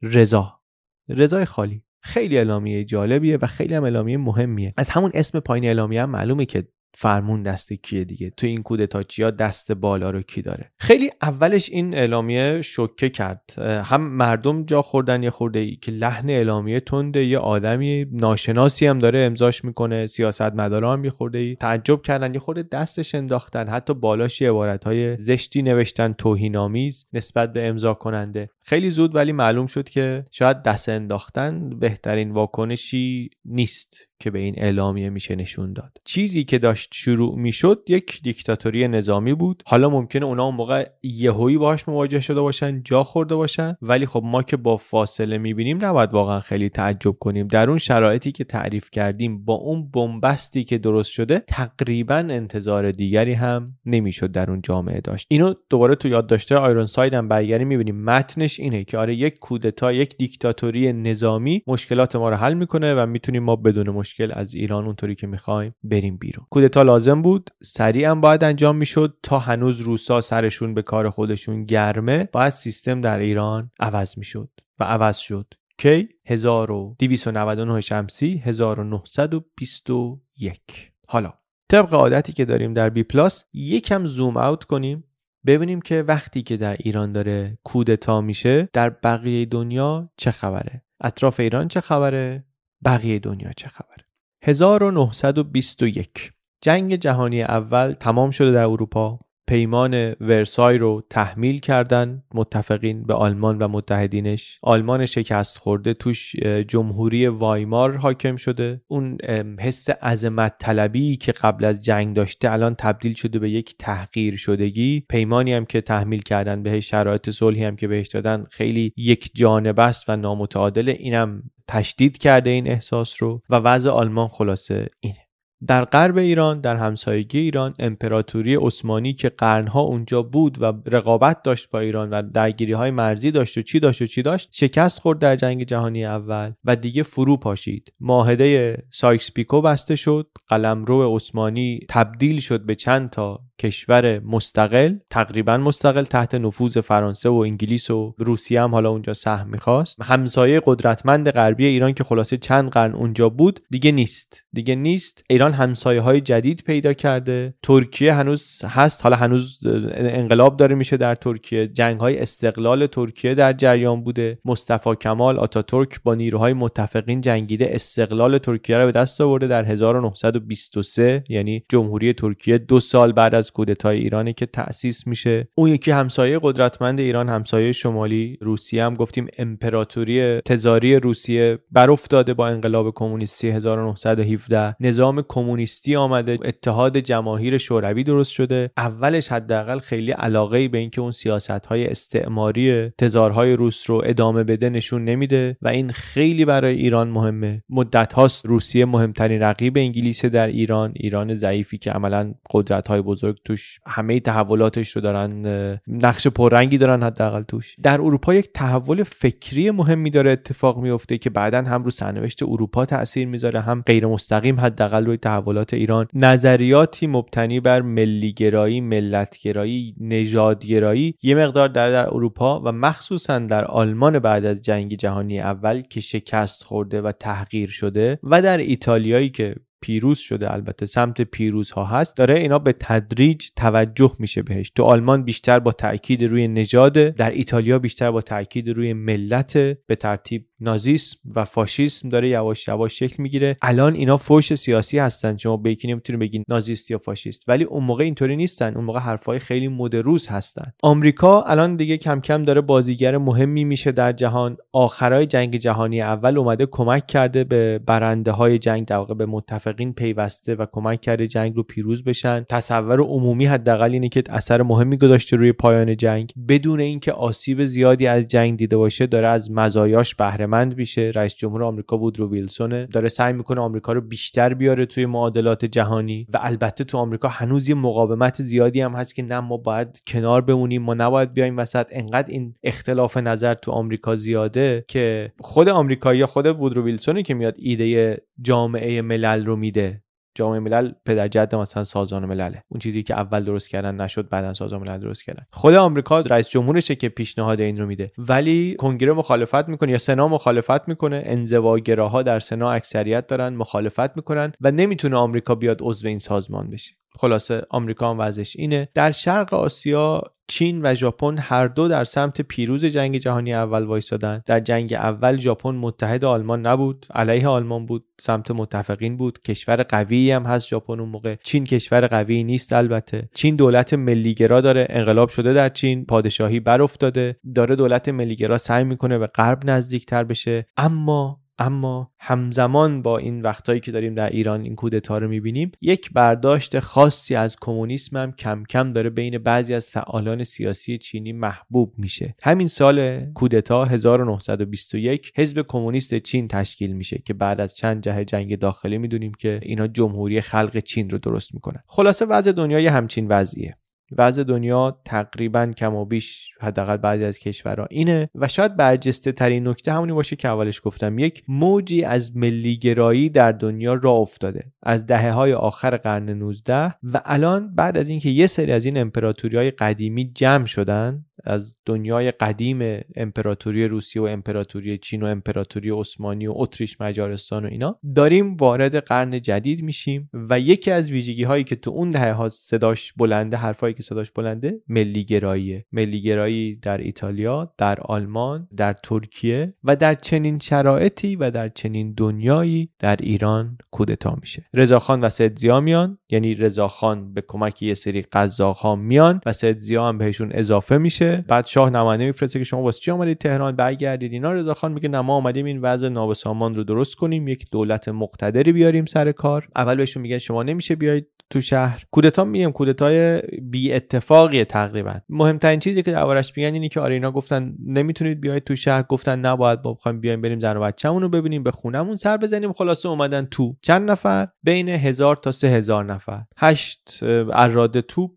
رضا. رضای خالی. خیلی اعلامیه جالبیه و خیلی هم اعلامیه مهمیه. از همون اسم پایین اعلامیه هم معلومه که فرمون دست کیه دیگه؟ تو این کودتاچیا دست بالا رو کی داره؟ خیلی اولش این اعلامیه شوکه کرد. هم مردم جا خوردن یه خورده ای که لحن اعلامیه تنده یه آدمی ناشناسی هم داره امضاش می‌کنه سیاست مدارا هم یه خورده ای تعجب کردن یه خورده دستش انداختن حتی بالاش عبارت های زشتی نوشتن توهینآمیز نسبت به امضا کننده. خیلی زود ولی معلوم شد که شاید دست انداختن بهترین واکنشی نیست که به این اعلامیه میشه نشون داد. چیزی که داشت شروع می‌شد یک دیکتاتوری نظامی بود. حالا ممکنه اونا اون موقع یهویی باهاش مواجه شده باشن جا خورده باشن. ولی خب ما که با فاصله می‌بینیم نباید واقعا خیلی تعجب کنیم. در اون شرایطی که تعریف کردیم با اون بنبستی که درست شده تقریبا انتظار دیگری هم نمی‌شد در اون جامعه داشت. اینو دوباره تو یاد داشته آیرون ساید هم برگردیم می‌بینیم. متنش اینه که آره یک کودتا یک دیکتاتوری نظامی مشکلات ما رو حل می‌کنه و می‌تونیم ما بدون مشکل از ایران اونطوری که می‌خوایم بریم بیرون. کودتا لازم بود. سریعا باید انجام می‌شد تا هنوز روسا سرشون به کار خودشون گرمه. باید سیستم در ایران عوض می‌شد و عوض شد. کی؟ 1299 شمسی 1921 حالا طبق عادتی که داریم در بی پلاس یکم زوم اوت کنیم. ببینیم که وقتی که در ایران داره کودتا میشه در بقیه دنیا چه خبره؟ اطراف ایران چه خبره؟ بقیه دنیا چه خبره؟ 1921 جنگ جهانی اول تمام شده در اروپا. پیمان ورسای رو تحمیل کردن متفقین به آلمان و متحدینش. آلمان شکست خورده توش جمهوری وایمار حاکم شده. اون حس عظمت طلبی که قبل از جنگ داشته الان تبدیل شده به یک تحقیر شدگی. پیمانی هم که تحمیل کردن بهش شرایط صلحی هم که بهش دادن خیلی یک‌جانبه‌ست و نامتعادل. اینم تشدید کرده این احساس رو و وضع آلمان خلاصه اینه. در غرب ایران در همسایگی ایران امپراتوری عثمانی که قرنها اونجا بود و رقابت داشت با ایران و درگیری های مرزی داشت و چی داشت و چی داشت شکست خورد در جنگ جهانی اول و دیگه فرو پاشید. معاهده سایکس پیکو بسته شد قلمرو عثمانی تبدیل شد به چند تا کشور مستقل تقریبا مستقل تحت نفوذ فرانسه و انگلیس و روسیه هم حالا اونجا سهم می‌خواست. همسایه قدرتمند غربی ایران که خلاصه چند قرن اونجا بود دیگه نیست. دیگه نیست. ایران همسایه های جدید پیدا کرده. ترکیه هنوز هست. حالا هنوز انقلاب داره میشه در ترکیه. جنگ های استقلال ترکیه در جریان بوده. مصطفی کمال آتاتورک با نیروهای متفقین جنگیده استقلال ترکیه رو به دست آورده در 1923 یعنی جمهوری ترکیه دو سال بعد کودتای ایرانی که تأسیس میشه. اون یکی همسایه قدرتمند ایران همسایه شمالی روسیه هم گفتیم امپراتوری تزاری روسیه بر افتاده با انقلاب کمونیستی 1917 نظام کمونیستی آمده. اتحاد جماهیر شوروی درست شده. اولش حداقل خیلی علاقه ای به اینکه اون سیاست های استعماری تزارهای روس رو ادامه بده نشون نمیده و این خیلی برای ایران مهمه. مدت هاست روسیه مهمترین رقیب انگلیس در ایران. ایران ضعیفی که عملا قدرت های بزرگ توش همه تحولاتش رو دارن نقش پررنگی دارن حداقل توش. در اروپا یک تحول فکری مهمی داره اتفاق میفته که بعدا هم رو سرنوشت اروپا تاثیر می‌ذاره هم غیر مستقیم حداقل روی تحولات ایران. نظریاتی مبتنی بر ملیگرایی ملتگرایی نژادگرایی یه مقدار در در اروپا و مخصوصا در آلمان بعد از جنگ جهانی اول که شکست خورده و تحقیر شده و در ایتالیایی که پیروز شده البته سمت پیروز ها هست. داره اینا به تدریج توجه میشه بهش. تو آلمان بیشتر با تاکید روی نژاد در ایتالیا بیشتر با تاکید روی ملت به ترتیب نازیسم و فاشیسم داره یواش یواش شکل می‌گیره. الان اینا فوش سیاسی هستن. شما به یکی نمی‌تونید بگین نازیست یا فاشیست. ولی اون موقع اینطوری نیستن. اون موقع حرفای خیلی مدروس هستن. آمریکا الان دیگه کم کم داره بازیگر مهمی میشه در جهان. آخرای جنگ جهانی اول اومده کمک کرده به برنده های جنگ در واقع به متفق متفقین پیوسته و کمک کرده جنگ رو پیروز بشن. تصور عمومی حداقل اینه که اثر مهمی گذاشته روی پایان جنگ. بدون اینکه آسیب زیادی از جنگ دیده باشه داره از مزایاش بهره مند میشه. رئیس جمهور آمریکا وودرو ویلسون داره سعی می‌کنه آمریکا رو بیشتر بیاره توی معادلات جهانی و البته تو آمریکا هنوز یه مقاومت زیادی هم هست که نه ما باید کنار بمونیم ما نباید بیایم وسط. انقدر این اختلاف نظر تو آمریکا زیاده که خود آمریکایی خود وودرو ویلسونی که میاد ایده جامعه ملل رو میده. جامعه ملل پدرجد مثلا سازمان ملله. اون چیزی که اول درست کردن نشد بعدا سازمان ملل درست کردن. خود آمریکا رئیس جمهورشه که پیشنهاد این رو میده. ولی کنگره مخالفت می‌کنه یا سنا مخالفت می‌کنه. انزواگراها در سنا اکثریت دارن مخالفت می‌کنن و نمی‌تونه آمریکا بیاد عضو این سازمان بشه. خلاصه آمریکا هم وضعش اینه. در شرق آسیا چین و ژاپن هر دو در سمت پیروز جنگ جهانی اول وایسادن در جنگ اول ژاپن متحد آلمان نبود علیه آلمان بود سمت متفقین بود. کشور قوی هم هست ژاپن اون موقع. چین کشور قوی نیست البته. چین دولت ملیگرا داره انقلاب شده در چین پادشاهی بر افتاده داره دولت ملیگرا سعی می‌کنه به غرب نزدیکتر بشه. اما اما همزمان با این وقتایی که داریم در ایران این کودتا رو می‌بینیم یک برداشت خاصی از کمونیسم هم کم کم داره بین بعضی از فعالان سیاسی چینی محبوب میشه. همین سال کودتا 1921 حزب کمونیست چین تشکیل میشه که بعد از چند جه جنگ داخلی می‌دونیم که اینا جمهوری خلق چین رو درست می‌کنن. خلاصه وضع دنیای همچین وضعیه. وضع دنیا تقریبا کم و بیش حداقل بعضی از کشورها اینه و شاید برجسته ترین نکته همونی باشه که اولش گفتم. یک موجی از ملیگرایی در دنیا را افتاده از دهه های آخر قرن 19 و الان بعد از اینکه یه سری از این امپراتوری های قدیمی جمع شدن از دنیای قدیم امپراتوری روسیه و امپراتوری چین و امپراتوری عثمانی و اتریش مجارستان و اینا داریم وارد قرن جدید میشیم و یکی از ویژگی هایی که تو اون دهه ها صداش بلنده حرفایی که صداش بلنده ملی گراییه ملی گرایی در ایتالیا در آلمان در ترکیه و در چنین شرایطی و در چنین دنیایی در ایران کودتا میشه. رضاخان و سدزیا میان یعنی رضاخان به کمک یه سری قزاق‌ها میان و سدزیا هم بهشون اضافه میشه. بعد شاه نماینده میفرسته که شما واسه چی آمدید تهران؟ برگردید اینا. رضاخان میگه نه ما آمدیم این وضع نابسامان رو درست کنیم یک دولت مقتدری بیاریم سر کار. اول بهشون میگن شما نمیشه بیاید تو شهر. کودتا میگم کودتای بی اتفاقی تقریبا. مهمترین چیزی که دربارش میگن اینه که آره اینا گفتن نمی‌تونید بیاید تو شهر. گفتن نباید با بخوایم بیایم بریم زن و رو ببینیم به خونمون سر بزنیم. خلاصه اومدن تو چند نفر؟ بین هزار تا سه هزار نفر. هشت اراده توپ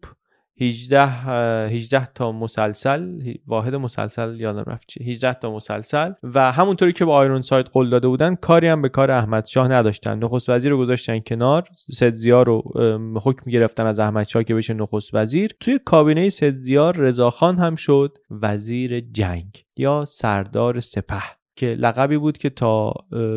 18 18 تا مسلسل واحد مسلسل یادم رفت چی 18 تا مسلسل و همونطوری که با آیرون سایت قول داده بودن کاری هم به کار احمد شاه نداشتن. نخست وزیر رو گذاشتن کنار سدزیا رو حکم گرفتن از احمد شاه که بشه نخست وزیر. توی کابینه سدزیا رضاخان هم شد وزیر جنگ یا سردار سپه. که لقبی بود که تا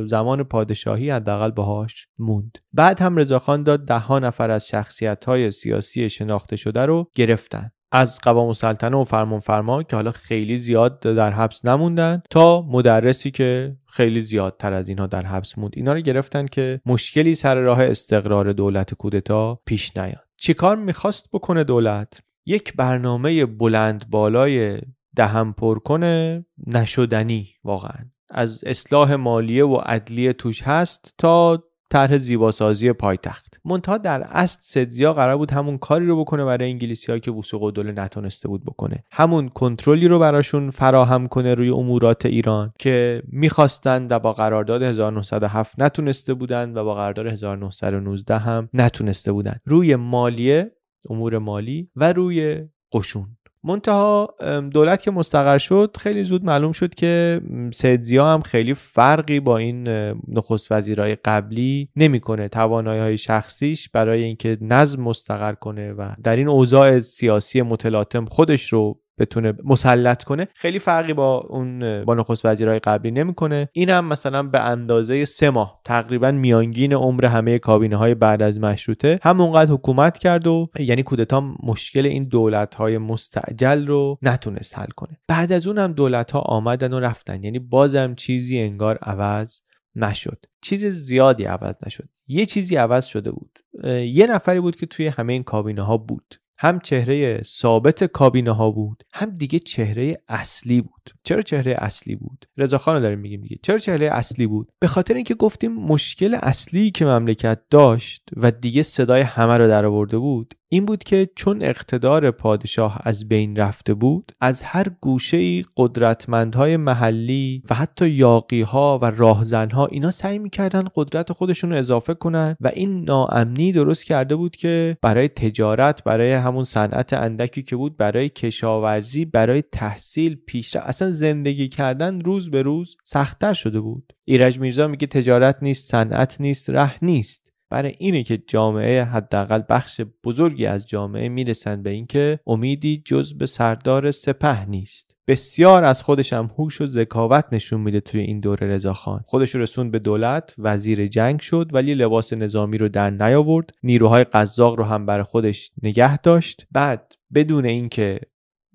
زمان پادشاهی حداقل باهاش موند. بعد هم رضاخان داد ده نفر از شخصیت های سیاسی شناخته شده رو گرفتن. از قوام السلطنه و فرمان فرما که حالا خیلی زیاد در حبس نموندن تا مدرسی که خیلی زیادتر از اینها در حبس موند. اینا رو گرفتن که مشکلی سر راه استقرار دولت کودتا پیش نیاد. چیکار می‌خواست بکنه دولت؟ یک برنامه بلند بالای دهم پر کنه نشدنی واقعا. از اصلاح مالیه و عدلیه توش هست تا طرح زیباسازی پایتخت. منتها در اصل سدزیا قرار بود همون کاری رو بکنه برای انگلیسی که وسوق و دوله نتونسته بود بکنه. همون کنترلی رو براشون فراهم کنه روی امورات ایران که می‌خواستند و با قرارداد 1907 نتونسته بودن و با قرارداد 1919 هم نتونسته بودن. روی مالیه امور مالی و روی قشون. منتها دولت که مستقر شد خیلی زود معلوم شد که سدزیا هم خیلی فرقی با این نخست وزیرای قبلی نمی‌کنه. توانایی های شخصیش برای اینکه نظم مستقر کنه و در این اوضاع سیاسی متلاطم خودش رو بتونه مسلط کنه خیلی فرقی با اون با نخست وزیرهای قبلی نمی‌کنه. اینم مثلا به اندازه سه ماه تقریبا میانگین عمر همه کابینه های بعد از مشروطه. همونقدر حکومت کرد و یعنی کودتا مشکل این دولت های مستعجل رو نتونست حل کنه. بعد از اون هم دولت ها آمدن و رفتن. یعنی بازم چیزی انگار عوض نشد. چیز زیادی عوض نشد. یه چیزی عوض شده بود. یه نفری بود که توی همه این کابینه ها بود. هم چهره ثابت کابینه ها بود هم دیگه چهره اصلی بود. چرا چهره اصلی بود؟ رضاخان داریم میگیم دیگه. چرا چهره اصلی بود؟ به خاطر اینکه گفتیم مشکل اصلی که مملکت داشت و دیگه صدای همه رو در آورده بود این بود که چون اقتدار پادشاه از بین رفته بود از هر گوشه ای قدرتمندهای محلی و حتی یاقی ها و راهزنها اینا سعی می‌کردن قدرت خودشون رو اضافه کنن و این ناامنی درست کرده بود که برای تجارت برای همون صنعت اندکی که بود برای کشاورزی برای تحصیل پیشرفت اصلا زندگی کردن روز به روز سختتر شده بود. ایرج میرزا میگه تجارت نیست صنعت نیست ره نیست. برای اینه که جامعه حداقل بخش بزرگی از جامعه می‌رسن به اینکه امیدی جز به سردار سپه نیست. بسیار از خودش هم هوش و ذکاوت نشون میده توی این دوره رضاخان خودش رسوند به دولت وزیر جنگ شد ولی لباس نظامی رو در نیاورد. نیروهای قزاق رو هم برای خودش نگه داشت. بعد بدون اینکه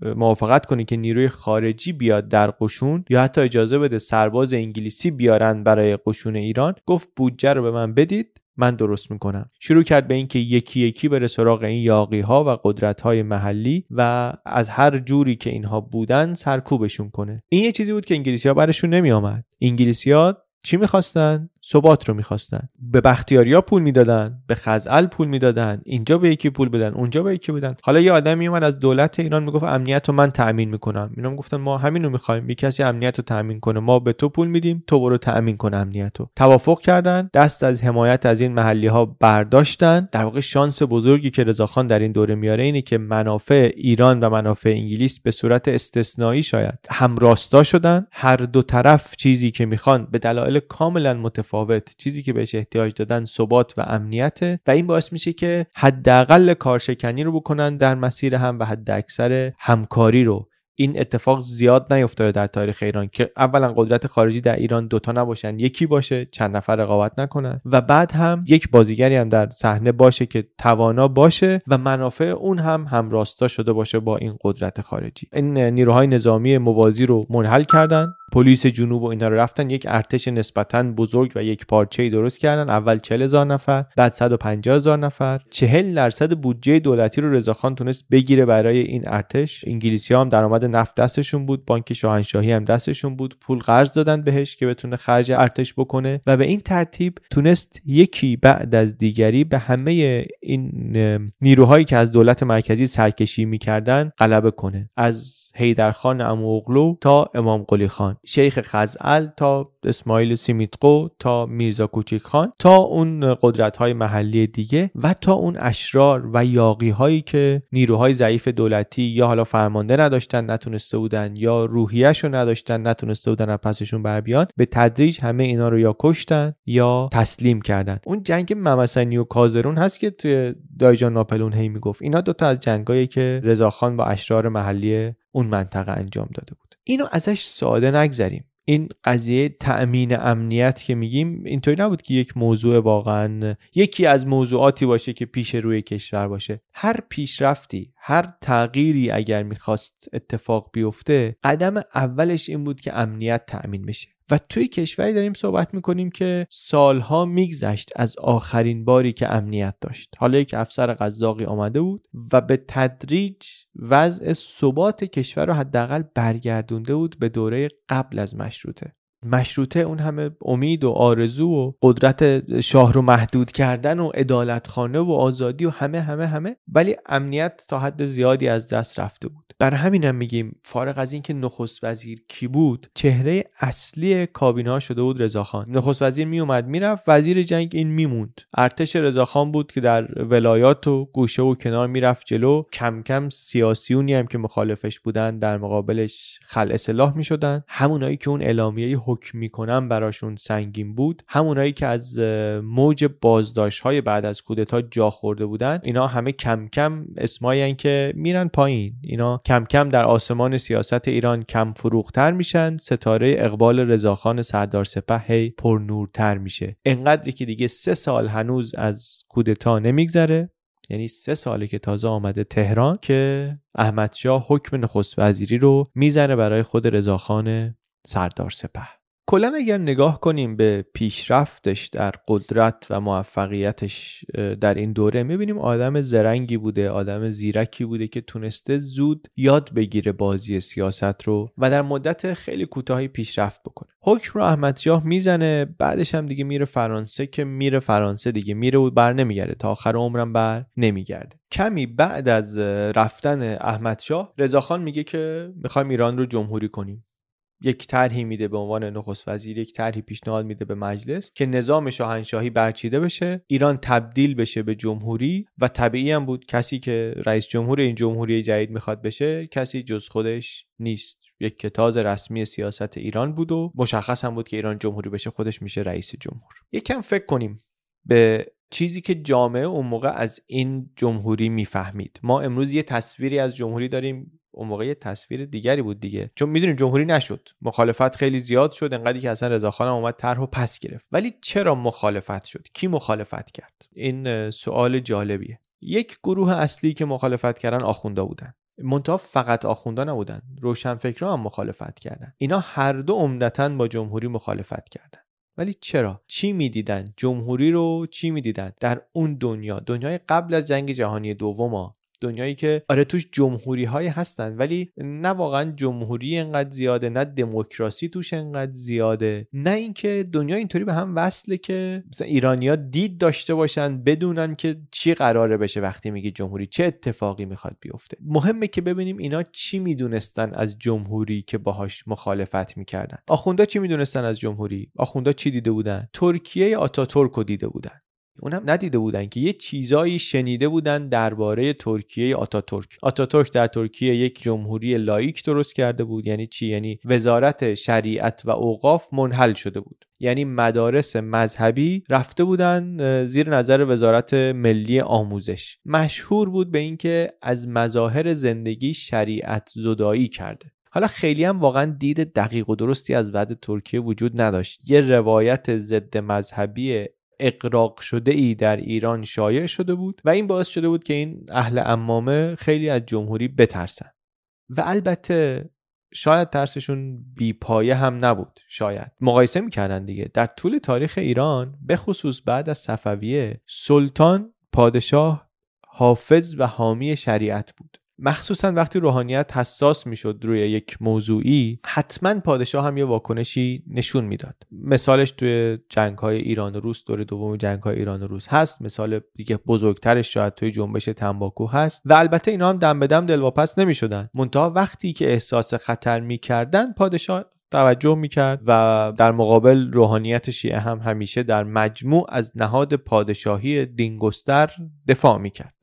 موافقت کنی که نیروی خارجی بیاد در قشون یا حتی اجازه بده سرباز انگلیسی بیارن برای قشون ایران؟ گفت بودجه رو به من بدید من درست می‌کنم. شروع کرد به اینکه یکی یکی بره سراغ این یاقی ها و قدرت های محلی و از هر جوری که اینها بودن سرکوبشون کنه. این یه چیزی بود که انگلیسی ها برشون نمی آمد انگلیسی ها چی می‌خواستن؟ ثبات رو می‌خواستن. به بختیاریا پول می‌دادن به خزعل پول می‌دادن اینجا به یکی پول بدن اونجا به یکی بدن. حالا یه آدم میومد از دولت ایران می‌گفت امنیت رو من تأمین می‌کنم. اینا می‌گفتن ما همین رو می‌خوایم. یه کسی امنیت رو تأمین کنه ما به تو پول میدیم تو برو تأمین کن امنیت رو. توافق کردن دست از حمایت از این محلی ها برداشتن. در واقع شانس بزرگی که رضاخان در این دوره میاره اینه که منافع ایران و منافع انگلیس به صورت استثنایی شاید همراستا شدن. هر دو طرف چیزی که می‌خوان به دلایل کاملا متفاوت چیزی که بهش احتیاج دادن ثبات و امنیت و این باعث میشه که حداقل کارشکنی رو بکنن در مسیر هم و حد اکثر همکاری رو. این اتفاق زیاد نیفتاده در تاریخ ایران که اولا قدرت خارجی در ایران دوتا نباشن یکی باشه چند نفر رقابت نکنن. و بعد هم یک بازیگری هم در صحنه باشه که توانا باشه و منافع اون هم همراستا شده باشه با این قدرت خارجی. این نیروهای نظامی موازی رو منحل کردن. پلیس جنوب و اینا رو رفتن یک ارتش نسبتا بزرگ و یک پارچه ای درست کردن. اول 40 هزار نفر بعد 150 هزار نفر. 40 درصد بودجه دولتی رو رضاخان تونست بگیره برای این ارتش. انگلیسی ها هم درآمد نفت دستشون بود بانک شاهنشاهی هم دستشون بود. پول قرض دادن بهش که بتونه خرج ارتش بکنه و به این ترتیب تونست یکی بعد از دیگری به همه این نیروهایی که از دولت مرکزی سرکشی می‌کردن غلبه کنه. از حیدرخان اموغلو تا امام قلی خان. شیخ خزعل تا اسماعیل سیمیتقو تا میرزا کوچیک خان تا اون قدرت های محلی دیگه و تا اون اشرار و یاقی هایی که نیروهای ضعیف دولتی یا حالا فرمانده نداشتن نتونسته بودن یا روحیش رو نداشتن نتونسته بودن از پسشون بر بیان به تدریج همه اینا رو یا کشتن یا تسلیم کردن. اون جنگ ممسنی و کازرون هست که توی دایجان ناپلون هی می‌گفت. اینا دوتا از جنگایی که رضاخان با اشرار محلی اون منطقه انجام داده بود. اینو ازش ساده نگذریم. این قضیه تأمین امنیت که میگیم اینطوری نبود که یک موضوع واقعا یکی از موضوعاتی باشه که پیش روی کشور باشه. هر پیشرفتی هر تغییری اگر می‌خواست اتفاق بیفته قدم اولش این بود که امنیت تأمین بشه. و توی کشوری داریم صحبت می‌کنیم که سالها میگذشت از آخرین باری که امنیت داشت. حالا یک افسر قزاقی آمده بود و به تدریج وضع ثبات کشور رو حداقل برگردونده بود به دوره قبل از مشروطه. مشروطه اون همه امید و آرزو و قدرت شاه رو محدود کردن و عدالتخانه و آزادی و همه همه همه. ولی امنیت تا حد زیادی از دست رفته بود. برای همینم میگیم فارغ از اینکه نخست وزیر کی بود چهره اصلی کابینه شده بود رضاخان نخست وزیر میومد می‌رفت وزیر جنگ این میموند. ارتش رضاخان بود که در ولایات و گوشه و کنار می‌رفت جلو. کم کم سیاسیونی هم که مخالفش بودن در مقابلش خل اصلاح می‌شدن. همونایی که اون اعلامیه حکم می‌کنن براشون سنگین بود. همونایی که از موج بازداشت های بعد از کودتا جا خورده بودن اینا همه کم کم اسمایی که میرن پایین. اینا کم کم در آسمان سیاست ایران کم فروختر میشن. ستاره اقبال رضاخان سردار سپه هی پرنورتر میشه. انقدری که دیگه سه سال هنوز از کودتا نمیگذره. یعنی سه ساله که تازه آمده تهران که احمد شاه حکم نخست وزیری رو می‌زنه برای خود رضاخان سردار سپه. کلا اگر نگاه کنیم به پیشرفتش در قدرت و موفقیتش در این دوره می‌بینیم آدم زرنگی بوده آدم زیرکی بوده که تونسته زود یاد بگیره بازی سیاست رو و در مدت خیلی کوتاهی پیشرفت بکنه. حکم رو احمد شاه می‌زنه بعدش هم دیگه میره فرانسه که میره فرانسه دیگه میره و بر نمیگرده. تا آخر عمرم بر نمیگرده. کمی بعد از رفتن احمد شاه رضاخان میگه که می‌خوایم ایران رو جمهوری کنیم. یک طرحی میده به عنوان نخست وزیر یک طرحی پیشنهاد میده به مجلس که نظام شاهنشاهی برچیده بشه ایران تبدیل بشه به جمهوری و طبیعی هم بود کسی که رئیس جمهور این جمهوری جدید می‌خواد بشه کسی جز خودش نیست. یک کتاز رسمی سیاست ایران بود و مشخص هم بود که ایران جمهوری بشه خودش میشه رئیس جمهور. یکم فکر کنیم به چیزی که جامعه اون موقع از این جمهوری می‌فهمید. ما امروز یه تصویری از جمهوری داریم اون موقع یه تصویر دیگری بود دیگه. چون می‌دونیم جمهوری نشد. مخالفت خیلی زیاد شد انقدری که اصلا رضاخان اومد طرح و پس گرفت. ولی چرا مخالفت شد؟ کی مخالفت کرد؟ این سوال جالبیه. یک گروه اصلی که مخالفت کردن آخوندا بودن. منتها فقط آخوندا نبودن. روشنفکرا هم مخالفت کردن. اینا هر دو عمدتا با جمهوری مخالفت کردن. ولی چرا؟ چی می‌دیدن؟ جمهوری رو چی می‌دیدن؟ در اون دنیا. دنیای قبل از جنگ جهانی دوم دنیایی که آره توش جمهوری های هستن ولی نه واقعا جمهوری انقدر زیاده نه دموکراسی توش انقدر زیاده نه اینکه دنیا اینطوری به هم وصله که مثلا ایرانیا دید داشته باشن بدونن که چی قراره بشه وقتی میگی جمهوری چه اتفاقی می‌خواد بیفته. مهمه که ببینیم اینا چی می‌دونستن از جمهوری که باهاش مخالفت می‌کردن. آخوندا چی می‌دونستن از جمهوری؟ آخوندا چی دیده بودن؟ ترکیه آتاتورک رو دیده بودن. اونم ندیده بودن که یه چیزایی شنیده بودن درباره ترکیه آتاتورک. آتاتورک در ترکیه یک جمهوری لائیک درست کرده بود. یعنی چی؟ یعنی وزارت شریعت و اوقاف منحل شده بود. یعنی مدارس مذهبی رفته بودن زیر نظر وزارت ملی آموزش. مشهور بود به اینکه از مظاهر زندگی شریعت زدایی کرده. حالا خیلی هم واقعا دید دقیق و درستی از وضع ترکیه وجود نداشت. یه روایت ضد مذهبی اقراق شده ای در ایران شایع شده بود و این باعث شده بود که این اهل امامه خیلی از جمهوری بترسن. و البته شاید ترسشون بیپایه هم نبود شاید. مقایسه می‌کردن دیگه. در طول تاریخ ایران به خصوص بعد از صفویه سلطان پادشاه حافظ و حامی شریعت بود. مخصوصا وقتی روحانیت حساس می‌شد روی یک موضوعی حتما پادشاه هم یه واکنشی نشون می‌داد. مثالش توی جنگ های ایران و روس دور دوم جنگ های ایران و روس هست. مثال دیگه بزرگترش شاید توی جنبش تنباکو هست. و البته اینا هم دم به دم دلواپس نمی‌شدن. منتها وقتی که احساس خطر می‌کردن پادشاه توجه می‌کرد و در مقابل روحانیت شیعه هم همیشه در مجموع از نهاد پادشاهی دینگستر دفاع می‌کرد.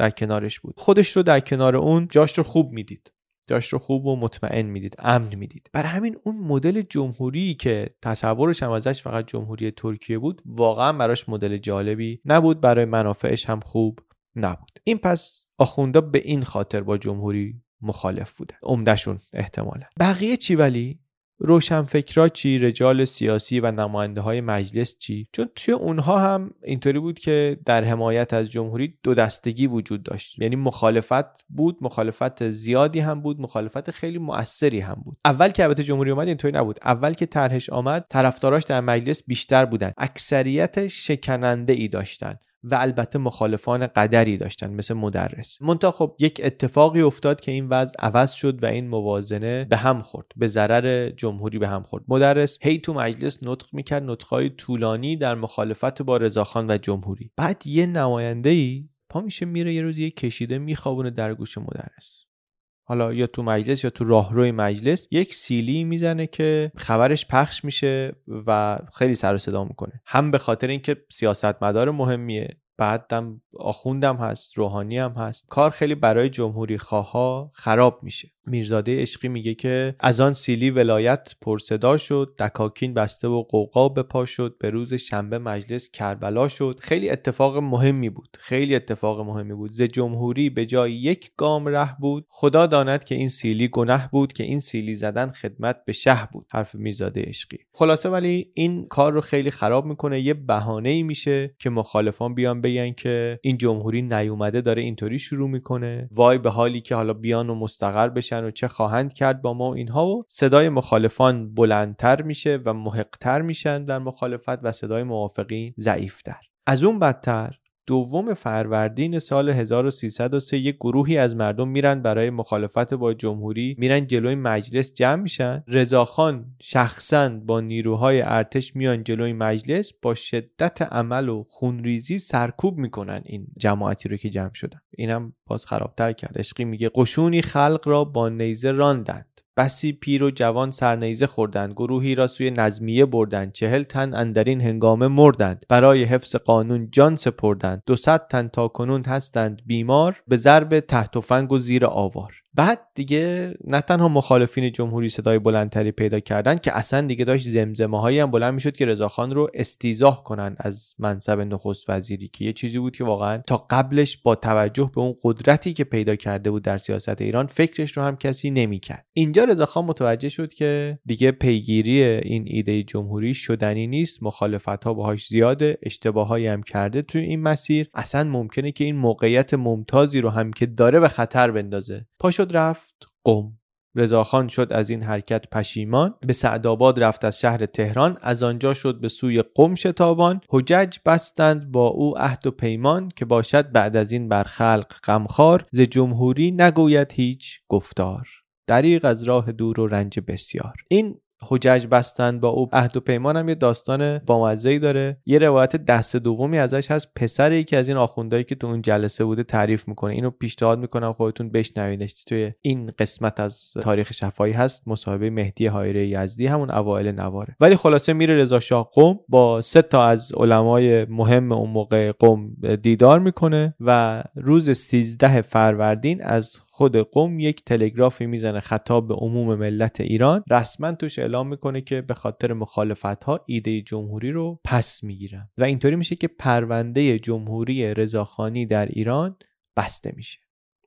در کنارش بود. خودش رو در کنار اون جاش رو خوب می‌دید. جاش رو خوب و مطمئن می‌دید. امن می‌دید. برای همین اون مدل جمهوری که تصورش هم ازش فقط جمهوری ترکیه بود واقعا براش مدل جالبی نبود. برای منافعش هم خوب نبود. این پس آخوندا به این خاطر با جمهوری مخالف بوده. عمدهشون احتمالا. بقیه چی ولی؟ روشنفکرا چی؟ رجال سیاسی و نماینده های مجلس چی؟ چون توی اونها هم اینطوری بود که در حمایت از جمهوری دو دستگی وجود داشت. یعنی مخالفت بود مخالفت زیادی هم بود مخالفت خیلی مؤثری هم بود. اول که البته جمهوری اومد اینطوری نبود. اول که طرحش آمد طرفداراش در مجلس بیشتر بودن. اکثریت شکننده ای داشتن. و البته مخالفان قدری داشتن مثل مدرس. منتها خب یک اتفاقی افتاد که این وضع عوض شد و این موازنه به هم خورد به ضرر جمهوری به هم خورد. مدرس هی تو مجلس نطق می‌کرد نطقهای طولانی در مخالفت با رضاخان و جمهوری. بعد یه نماینده ای پا میشه میره یه روز یه کشیده میخوابونه در گوش مدرس. حالا یا تو مجلس یا تو راهروی مجلس یک سیلی می‌زنه که خبرش پخش میشه و خیلی سر صدا می‌کنه. هم به خاطر اینکه سیاستمدار مهمیه بعدم آخوندم هست روحانی هم هست. کار خیلی برای جمهوری خواها خراب میشه. میرزاده عشقی میگه که از آن سیلی ولایت پرصدا شد دکاکین بسته و قوقا به پا شد به روز شنبه مجلس کربلا شد. خیلی اتفاق مهمی بود خیلی اتفاق مهمی بود. ز جمهوری به جای یک گام ره بود. خدا داند که این سیلی گناه بود که این سیلی زدن خدمت به شه بود. حرف میرزاده عشقی. خلاصه ولی این کار رو خیلی خراب می‌کنه. یه بهانه ای میشه که مخالفان بیان بگن که این جمهوری نیومده داره اینطوری شروع می‌کنه. وای به حالی که حالا بیان و مستقر بشه. بشن و چه خواهند کرد با ما و اینها و صدای مخالفان بلندتر میشه و محقتر میشن در مخالفت و صدای موافقین ضعیفتر. از اون بدتر دوم فروردین سال 1303 یک گروهی از مردم میرن برای مخالفت با جمهوری میرن جلوی مجلس جمع میشن. رضاخان شخصا با نیروهای ارتش میان جلوی مجلس با شدت عمل و خونریزی سرکوب می‌کنن این جماعتی رو که جمع شدن. اینم باز خرابتر کرد. عشقی میگه قشونی خلق را با نیزه راندن. بسی پیر و جوان سرنیزه خوردند. گروهی را سوی نظمیه بردند. چهل تن اندرین هنگامه مردند. برای حفظ قانون جان سپردند. دو تن تا کنون هستند. بیمار به ضرب تحت و زیر آوار. بعد دیگه نه تنها مخالفین جمهوری صدای بلندتری پیدا کردن که اصلا دیگه داشت زمزمه هایی هم بلند می‌شد که رضاخان رو استیزاه کنن از منصب نخست وزیری که یه چیزی بود که واقعا تا قبلش با توجه به اون قدرتی که پیدا کرده بود در سیاست ایران فکرش رو هم کسی نمی‌کرد. اینجا رضاخان متوجه شد که دیگه پیگیری این ایده جمهوری شدنی نیست مخالفت ها باهاش زیاده اشتباهایی هم کرده توی این مسیر. اصلا ممکنه که این موقعیت ممتازی رو هم که داره به خطر بندازه. شد رفت قم. رضاخان شد از این حرکت پشیمان به سعدآباد رفت از شهر تهران از آنجا شد به سوی قم شتابان. حجج بستند با او عهد و پیمان که باشد بعد از این بر خلق غمخوار. ز جمهوری نگوید هیچ گفتار. دریغ از راه دور و رنج بسیار. این حجج بستن با او عهد و پیمان هم یه داستان بامزه‌ای داره. یه روایت دست دومی ازش هست. پسر یکی از این آخوندهایی که تو اون جلسه بوده تعریف می‌کنه. اینو پیشنهاد می‌کنم خودتون بشنویدش توی این قسمت از تاریخ شفایی هست. مصاحبه مهدی حایره یزدی همون اوایل نواره. ولی خلاصه میره رضا شاه قم با سه تا از علمای مهم اون موقع قم دیدار می‌کنه و روز 13 فروردین از خود قوم یک تلگرافی می‌زنه خطاب به عموم ملت ایران. رسما توش اعلام می‌کنه که به خاطر مخالفت ها ایده جمهوری رو پس می‌گیرن. و اینطوری میشه که پرونده جمهوری رضاخانی در ایران بسته میشه.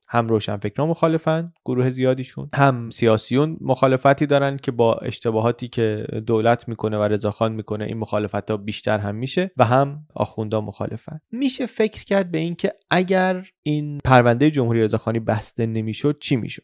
هم روشنفکران مخالفن گروه زیادیشون هم سیاسیون مخالفتی دارن که با اشتباهاتی که دولت می‌کنه و رضاخان می‌کنه این مخالفت ها بیشتر هم میشه و هم آخوندا مخالفن. میشه فکر کرد به اینکه اگر این پرونده جمهوری رضاخانی بسته نمی‌شد چی می‌شد؟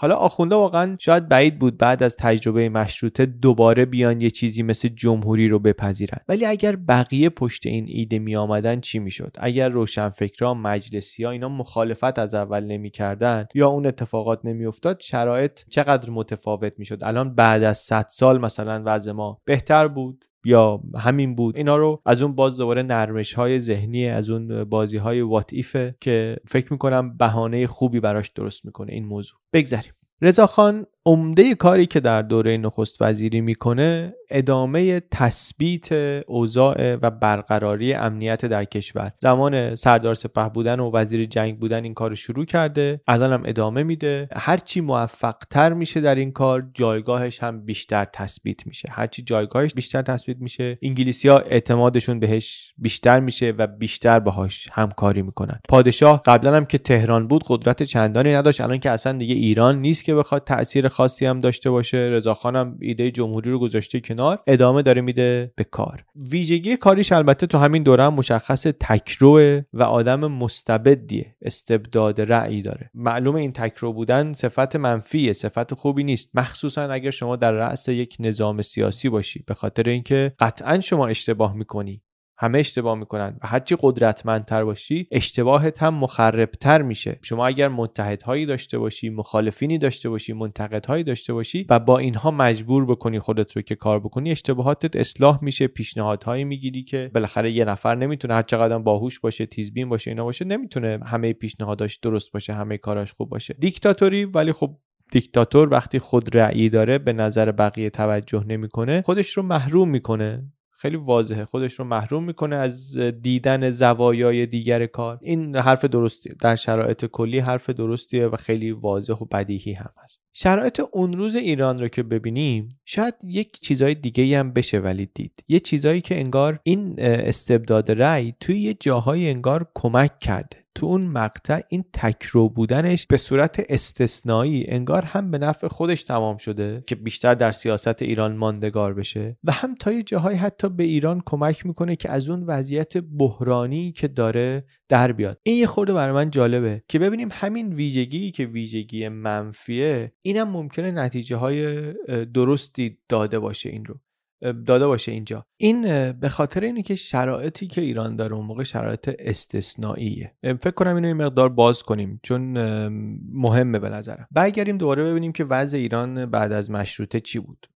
حالا آخونده واقعا شاید بعید بود بعد از تجربه مشروطه دوباره بیان یه چیزی مثل جمهوری رو بپذیرن. ولی اگر بقیه پشت این ایده می آمدن چی می‌شد؟ اگر روشنفکران مجلسی ها اینا مخالفت از اول نمی‌کردن یا اون اتفاقات نمیافتاد شرایط چقدر متفاوت می‌شد؟ الان بعد از 100 سال مثلا وضع ما بهتر بود؟ یا همین بود. اینا رو از اون باز دوباره نرمش های ذهنی از اون بازی های وات ایفه که فکر می‌کنم بهانه خوبی براش درست می‌کنه این موضوع. بگذریم. رضاخان عمده کاری که در دوره نخست وزیری می‌کنه ادامه تثبیت اوضاع و برقراری امنیت در کشور. زمان سردار سپه بودن و وزیر جنگ بودن این کار شروع کرده الان هم ادامه میده. هرچی موفق تر میشه در این کار جایگاهش هم بیشتر تثبیت میشه. هرچی جایگاهش بیشتر تثبیت میشه انگلیسی ها اعتمادشون بهش بیشتر میشه و بیشتر باهاش همکاری می‌کنن. پادشاه قبلا هم که تهران بود قدرت چندانی نداشت. الان که اصلا دیگه ایران نیست که بخواد تاثیر خاصی هم داشته باشه رضاخان هم ایده جمهوری رو گذاشته کنار ادامه داره میده به کار. ویژگی کاریش البته تو همین دوره هم مشخص تکروه و آدم مستبدیه استبداد رأی داره. معلوم این تکرو بودن صفت منفیه صفت خوبی نیست. مخصوصا اگر شما در رأس یک نظام سیاسی باشی به خاطر اینکه قطعا شما اشتباه می‌کنی. همه اشتباه می‌کنن. و هرچی قدرتمندتر باشی اشتباهت هم مخربتر میشه. شما اگر متحدهایی داشته باشی مخالفینی داشته باشی منتقدهایی داشته باشی و با اینها مجبور بکنی خودت رو که کار بکنی اشتباهاتت اصلاح میشه پیشنهادهایی می‌گیری که بالاخره یه نفر نمی‌تونه هر چقدر باهوش باشه تیزبین باشه اینا باشه نمی‌تونه همه پیشنهاداش درست باشه همه کاراش خوب باشه. دیکتاتوری ولی خب دیکتاتور وقتی خود رأیی داره به نظر بقیه توجه نمی‌کنه خودش رو محروم می‌کنه. خیلی واضحه. خودش رو محروم می‌کنه از دیدن زوایای دیگر کار. این حرف درستیه. در شرایط کلی حرف درستیه و خیلی واضح و بدیهی هم هست. شرایط اون روز ایران رو که ببینیم شاید یک چیزای دیگه هم بشه ولی دید. یه چیزایی که انگار این استبداد رأی توی یه جاهای انگار کمک کرده. تو اون مقطع این تکرو بودنش به صورت استثنایی انگار هم به نفع خودش تمام شده که بیشتر در سیاست ایران ماندگار بشه و هم تا یه جاهای حتی به ایران کمک می‌کنه که از اون وضعیت بحرانی که داره در بیاد. این یه خورده برای من جالبه که ببینیم همین ویژگی که ویژگی منفیه اینم ممکنه نتیجه های درستی داده باشه این رو. داده باشه اینجا. این به خاطر اینه که شرایطی که ایران داره اون موقع شرایط استثنائیه. فکر کنم اینو این مقدار باز کنیم چون مهمه به نظرم. برگردیم دوباره ببینیم که وضع ایران بعد از مشروطه چی بود.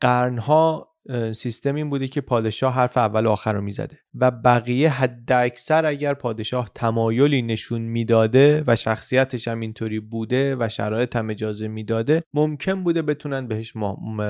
قرنها سیستم این بوده که پادشاه حرف اول و آخر رو می‌زده و بقیه حد اکثر اگر پادشاه تمایلی نشون می‌داده و شخصیتش هم اینطوری بوده و شرایط هم اجازه می‌داده ممکن بوده بتونن بهش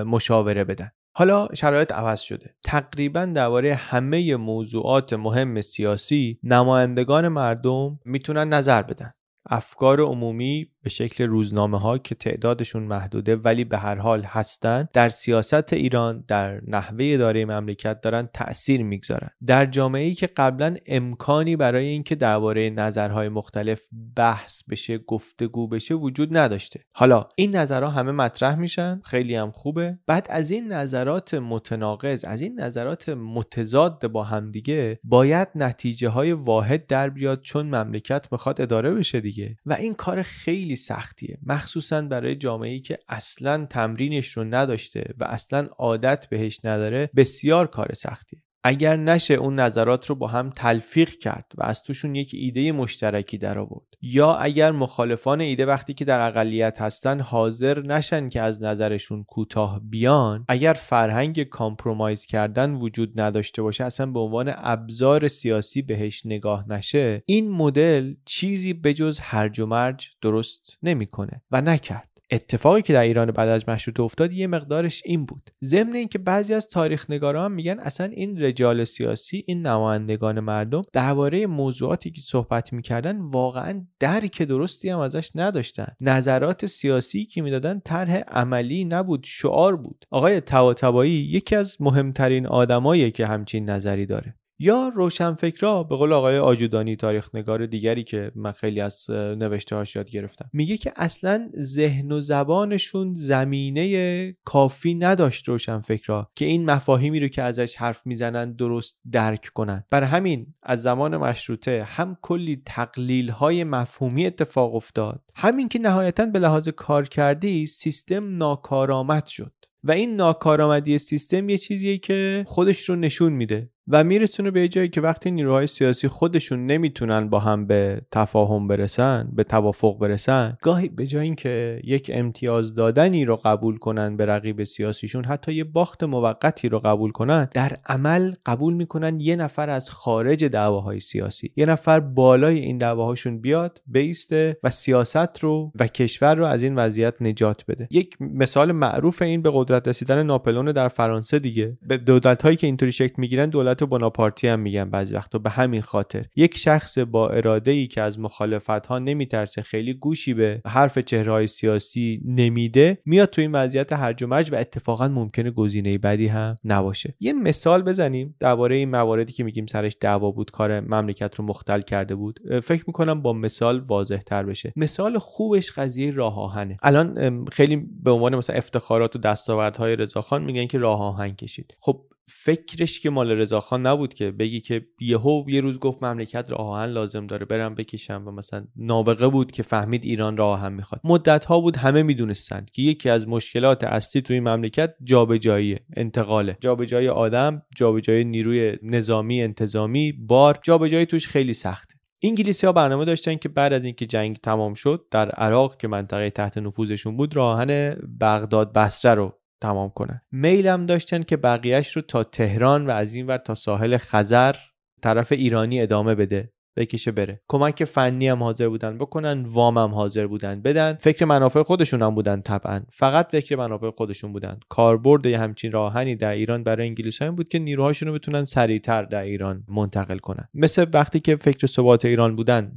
مشاوره بدن. حالا شرایط عوض شده. تقریبا درباره همه موضوعات مهم سیاسی نمایندگان مردم می‌تونن نظر بدن. افکار عمومی به شکل روزنامه ها که تعدادشون محدوده ولی به هر حال هستند در سیاست ایران در نحوه اداره مملکت دارن تاثیر می‌گذارن. در جامعه ای که قبلا امکانی برای اینکه درباره نظرهای مختلف بحث بشه گفتگو بشه وجود نداشته. حالا این نظرها همه مطرح میشن خیلی هم خوبه. بعد از این نظرات متناقض از این نظرات متضاد با همدیگه باید نتیجه های واحد در بیاد چون مملکت می‌خواد اداره بشه دیگه. و این کار خیلی سختیه. مخصوصا برای جامعه که اصلا تمرینش رو نداشته و اصلا عادت بهش نداره بسیار کار سختیه. اگر نشه اون نظرات رو با هم تلفیق کرد و از توشون یک ایده مشترکی در آورد. یا اگر مخالفان ایده وقتی که در اقلیت هستن حاضر نشن که از نظرشون کوتاه بیان اگر فرهنگ compromise کردن وجود نداشته باشه اصلا به عنوان ابزار سیاسی بهش نگاه نشه این مدل چیزی بجز هرج و مرج درست نمی‌کنه و نکرد. اتفاقی که در ایران بعد از مشروطه افتاد یه مقدارش این بود. ضمن اینکه بعضی از تاریخ نگاران میگن اصلا این رجال سیاسی این نمایندگان مردم درباره موضوعاتی که صحبت می‌کردن واقعا درک درستی هم ازش نداشتن. نظرات سیاسی که می‌دادن طرح عملی نبود شعار بود. آقای طباطبایی یکی از مهمترین آدمایی که همچین نظری داره. یا روشنفکرا به قول آقای آجودانی تاریخ نگار دیگری که من خیلی از نوشته هاش یاد گرفتم. میگه که اصلا ذهن و زبانشون زمینه کافی نداشت روشنفکرا که این مفاهیمی رو که ازش حرف می‌زنن درست درک کنن. بر همین از زمان مشروطه هم کلی تقلیل های مفهومی اتفاق افتاد. همین که نهایتا به لحاظ کار کردی سیستم ناکارآمد شد. و این ناکارآمدی سیستم یه چیزیه که خودش رو نشون میده. و میرسونه به جایی که وقتی نیروهای سیاسی خودشون نمی‌تونن با هم به تفاهم برسن به توافق برسن گاهی به جای اینکه یک امتیاز دادنی رو قبول کنن به رقیب سیاسیشون حتی یه باخت موقتی رو قبول کنن در عمل قبول می‌کنن یه نفر از خارج دعواهای سیاسی. یه نفر بالای این دعواهاشون بیاد بیسته و سیاست رو و کشور رو از این وضعیت نجات بده. یک مثال معروف این به قدرت رسیدن ناپلون در فرانسه دیگه. به دولت هایی که اینطوری شکل می‌گیرن دولت دولت بناپارتی هم میگن بعضی وقتا به همین خاطر. یک شخص با اراده ای که از مخالفت ها نمیترسه خیلی گوشی به حرف چهره سیاسی نمیده میاد تو این وضعیت هرج و مرج و اتفاقا ممکنه گزینه بدی هم نباشه. یه مثال بزنیم درباره این مواردی که میگیم سرش دعوا بود کار مملکت رو مختل کرده بود. فکر می‌کنم با مثال واضح تر بشه. مثال خوبش قضیه راه آهنه. الان خیلی به عنوان مثلا افتخارات و دستاوردهای رضاخان میگن که راه آهن کشید. خب فکرش که مال رضاخان نبود که بگی که یهو یه روز گفت مملکت راه آهن لازم داره برم بکشم و مثلا نابغه بود که فهمید ایران راه آهن می‌خواد. مدت ها بود همه می‌دونستند که یکی از مشکلات اصلی توی مملکت جابجایی انتقاله. جابجایی آدم جابجایی نیروی نظامی انتظامی بار جابجایی توش خیلی سخته انگلیسی ها برنامه داشتن که بعد از اینکه جنگ تمام شد در عراق که منطقه تحت نفوذشون بود راه آهن بغداد بصره رو تمام کنن میل هم داشتن که بقیهش رو تا تهران و از این ور تا ساحل خزر طرف ایرانی ادامه بده بکشه بره. کمک فنی هم حاضر بودن بکنن وام هم حاضر بودن بدن. فکر منافع خودشون هم بودن طبعا. فقط فکر منافع خودشون بودن. کاربرد همچین راهنی در ایران برای انگلیس هم بود که نیروهاشون رو بتونن سریعتر در ایران منتقل کنن. مثل وقتی که فکر ثبات ایران بودن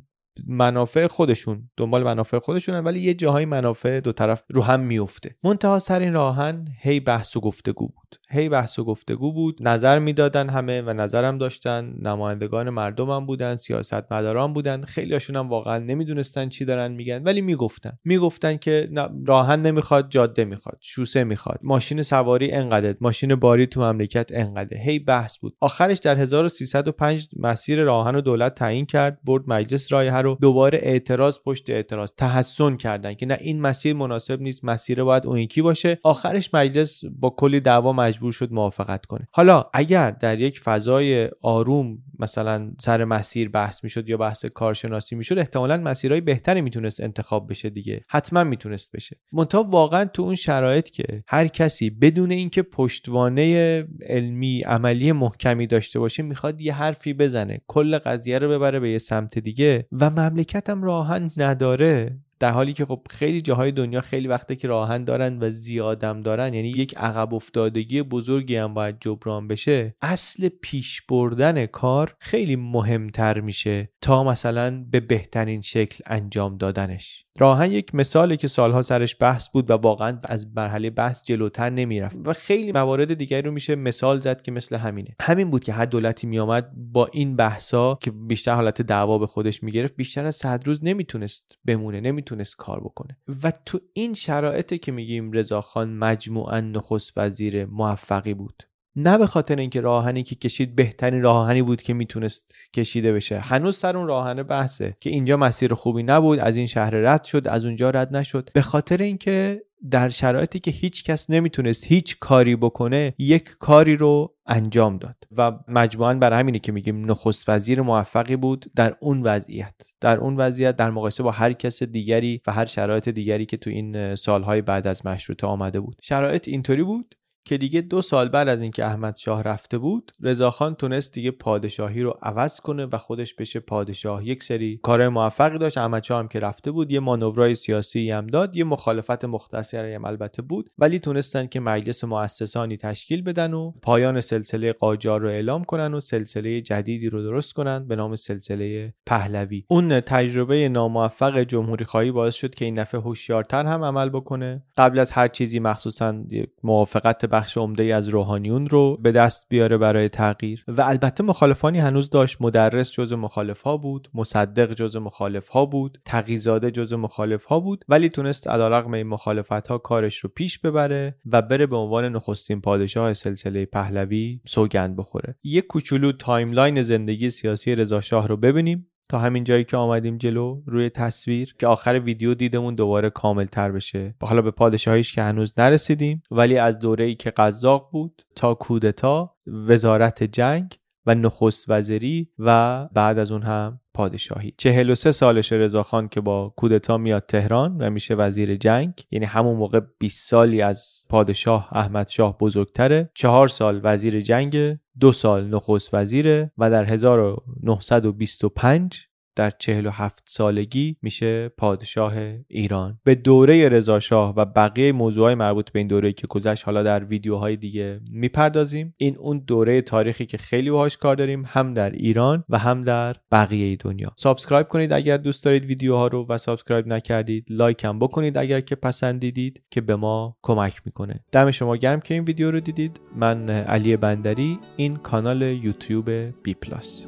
منافع خودشون دنبال منافع خودشونن ولی یه جاهای منافع دو طرف رو هم میفته منتها سر این راهن هی بحث و گفتگو بود. هی بحث و گفتگو بود. نظر می‌دادن همه و نظرم داشتن. نمایندگان مردمم بودن سیاستمداران بودن. خیلیاشون هم واقعا نمی‌دونستن چی دارن میگن ولی می‌گفتن. می‌گفتن که راهن نمی‌خواد جاده می‌خواد شوسه می‌خواد. ماشین سواری انقدر ماشین باری تو مملکت انقدر هی بحث بود. آخرش در 1305 مسیر راهن و دولت تعیین کرد برد مجلس رایحه رو دوباره اعتراض پشت اعتراض تحسن کردن که نه این مسیر مناسب نیست مسیر باید اون یکی باشه. آخرش مجلس با کلی دعوا مجبور شد موافقت کنه. حالا اگر در یک فضای آروم مثلا سر مسیر بحث می‌شد یا بحث کارشناسی می‌شد احتمالا مسیرهای بهتری می‌تونست انتخاب بشه دیگه. حتما می‌تونست بشه. منتها واقعا تو اون شرایط که هر کسی بدون اینکه پشتوانه علمی عملی محکمی داشته باشه می‌خواد یه حرفی بزنه کل قضیه رو ببره به یه سمت دیگه و مملکتم راهن نداره. در حالی که خب خیلی جاهای دنیا خیلی وقته که راهن دارن و زیادم دارن یعنی یک عقب افتادگی بزرگی هم باید جبران بشه اصل پیش بردن کار خیلی مهمتر میشه تا مثلا به بهترین شکل انجام دادنش. راهن یک مثالی که سالها سرش بحث بود و واقعا از مرحله بحث جلوتر نمی‌رفت و خیلی موارد دیگری رو میشه مثال زد که مثل همینه. همین بود که هر دولتی میآمد با این بحثا که بیشتر حالت دعوا به خودش می‌گرفت بیشتر از صد روز نمی‌تونست بمونه نمی‌تونست کار بکنه. و تو این شرایطی که میگیم رضاخان مجموعا نخست وزیر موفقی بود. نه به خاطر اینکه راهنی که کشید بهترین راهنی بود که می‌تونست کشیده بشه. هنوز سر اون راهنه بحثه که اینجا مسیر خوبی نبود از این شهر رد شد از اونجا رد نشد. به خاطر اینکه در شرایطی که هیچ کس نمی‌تونست هیچ کاری بکنه یک کاری رو انجام داد. و مجموعا بر همینه که میگیم نخست وزیر موفقی بود در اون وضعیت. در اون وضعیت در مقایسه با هر کس دیگری و هر شرایط دیگری که تو این سالهای بعد از مشروطه آمده بود. شرایط اینطوری بود که دیگه دو سال بعد از اینکه احمد شاه رفته بود رضاخان تونست دیگه پادشاهی رو عوض کنه و خودش بشه پادشاه. یک سری کار موفقی داشت. احمد شاه هم که رفته بود یه مانورای سیاسی هم داد یه مخالفت مختصری هم البته بود ولی تونستن که مجلس مؤسسانی تشکیل بدن و پایان سلسله قاجار رو اعلام کنن و سلسله جدیدی رو درست کنن به نام سلسله پهلوی. اون تجربه ناموفق جمهوری خواهی باعث شد که این دفعه هوشیارتر هم عمل بکنه. قبل از هر چیزی مخصوصا موافقت بخش عمده از روحانیون رو به دست بیاره برای تغییر. و البته مخالفانی هنوز داشت. مدرس جزء مخالف ها بود مصدق جز مخالف ها بود تقی‌زاده جز مخالف ها بود ولی تونست علیرغم این مخالفت ها کارش رو پیش ببره و بره به عنوان نخستین پادشاه سلسله پهلوی سوگند بخوره. یک کوچولو timeline زندگی سیاسی رضا شاه رو ببینیم. تا همین جایی که آمدیم جلو روی تصویر که آخر ویدیو دیدمون دوباره کامل تر بشه. حالا به پادشاهیش که هنوز نرسیدیم ولی از دوره ای که قزاق بود تا کودتا وزارت جنگ و نخست وزیری و بعد از اون هم پادشاهی. 43 سالش رضاخان که با کودتا میاد تهران و میشه وزیر جنگ یعنی همون موقع 20 سالی از پادشاه احمد شاه بزرگتره. چهار سال وزیر جنگ دو سال نخست وزیره و در 1925 در 47 سالگی میشه پادشاه ایران. به دوره رضا شاه و بقیه موضوعهای مربوط به این دوره که گذشت حالا در ویدیوهای دیگه می‌پردازیم. این اون دوره تاریخی که خیلی باهاش کار داریم هم در ایران و هم در بقیه دنیا. subscribe کنید اگر دوست دارید ویدیوها رو و subscribe نکردید like هم بکنید اگر که پسندیدید که به ما کمک می‌کنه. دم شما گرم که این ویدیو رو دیدید. من علی بندری این کانال یوتیوب بی پلاس.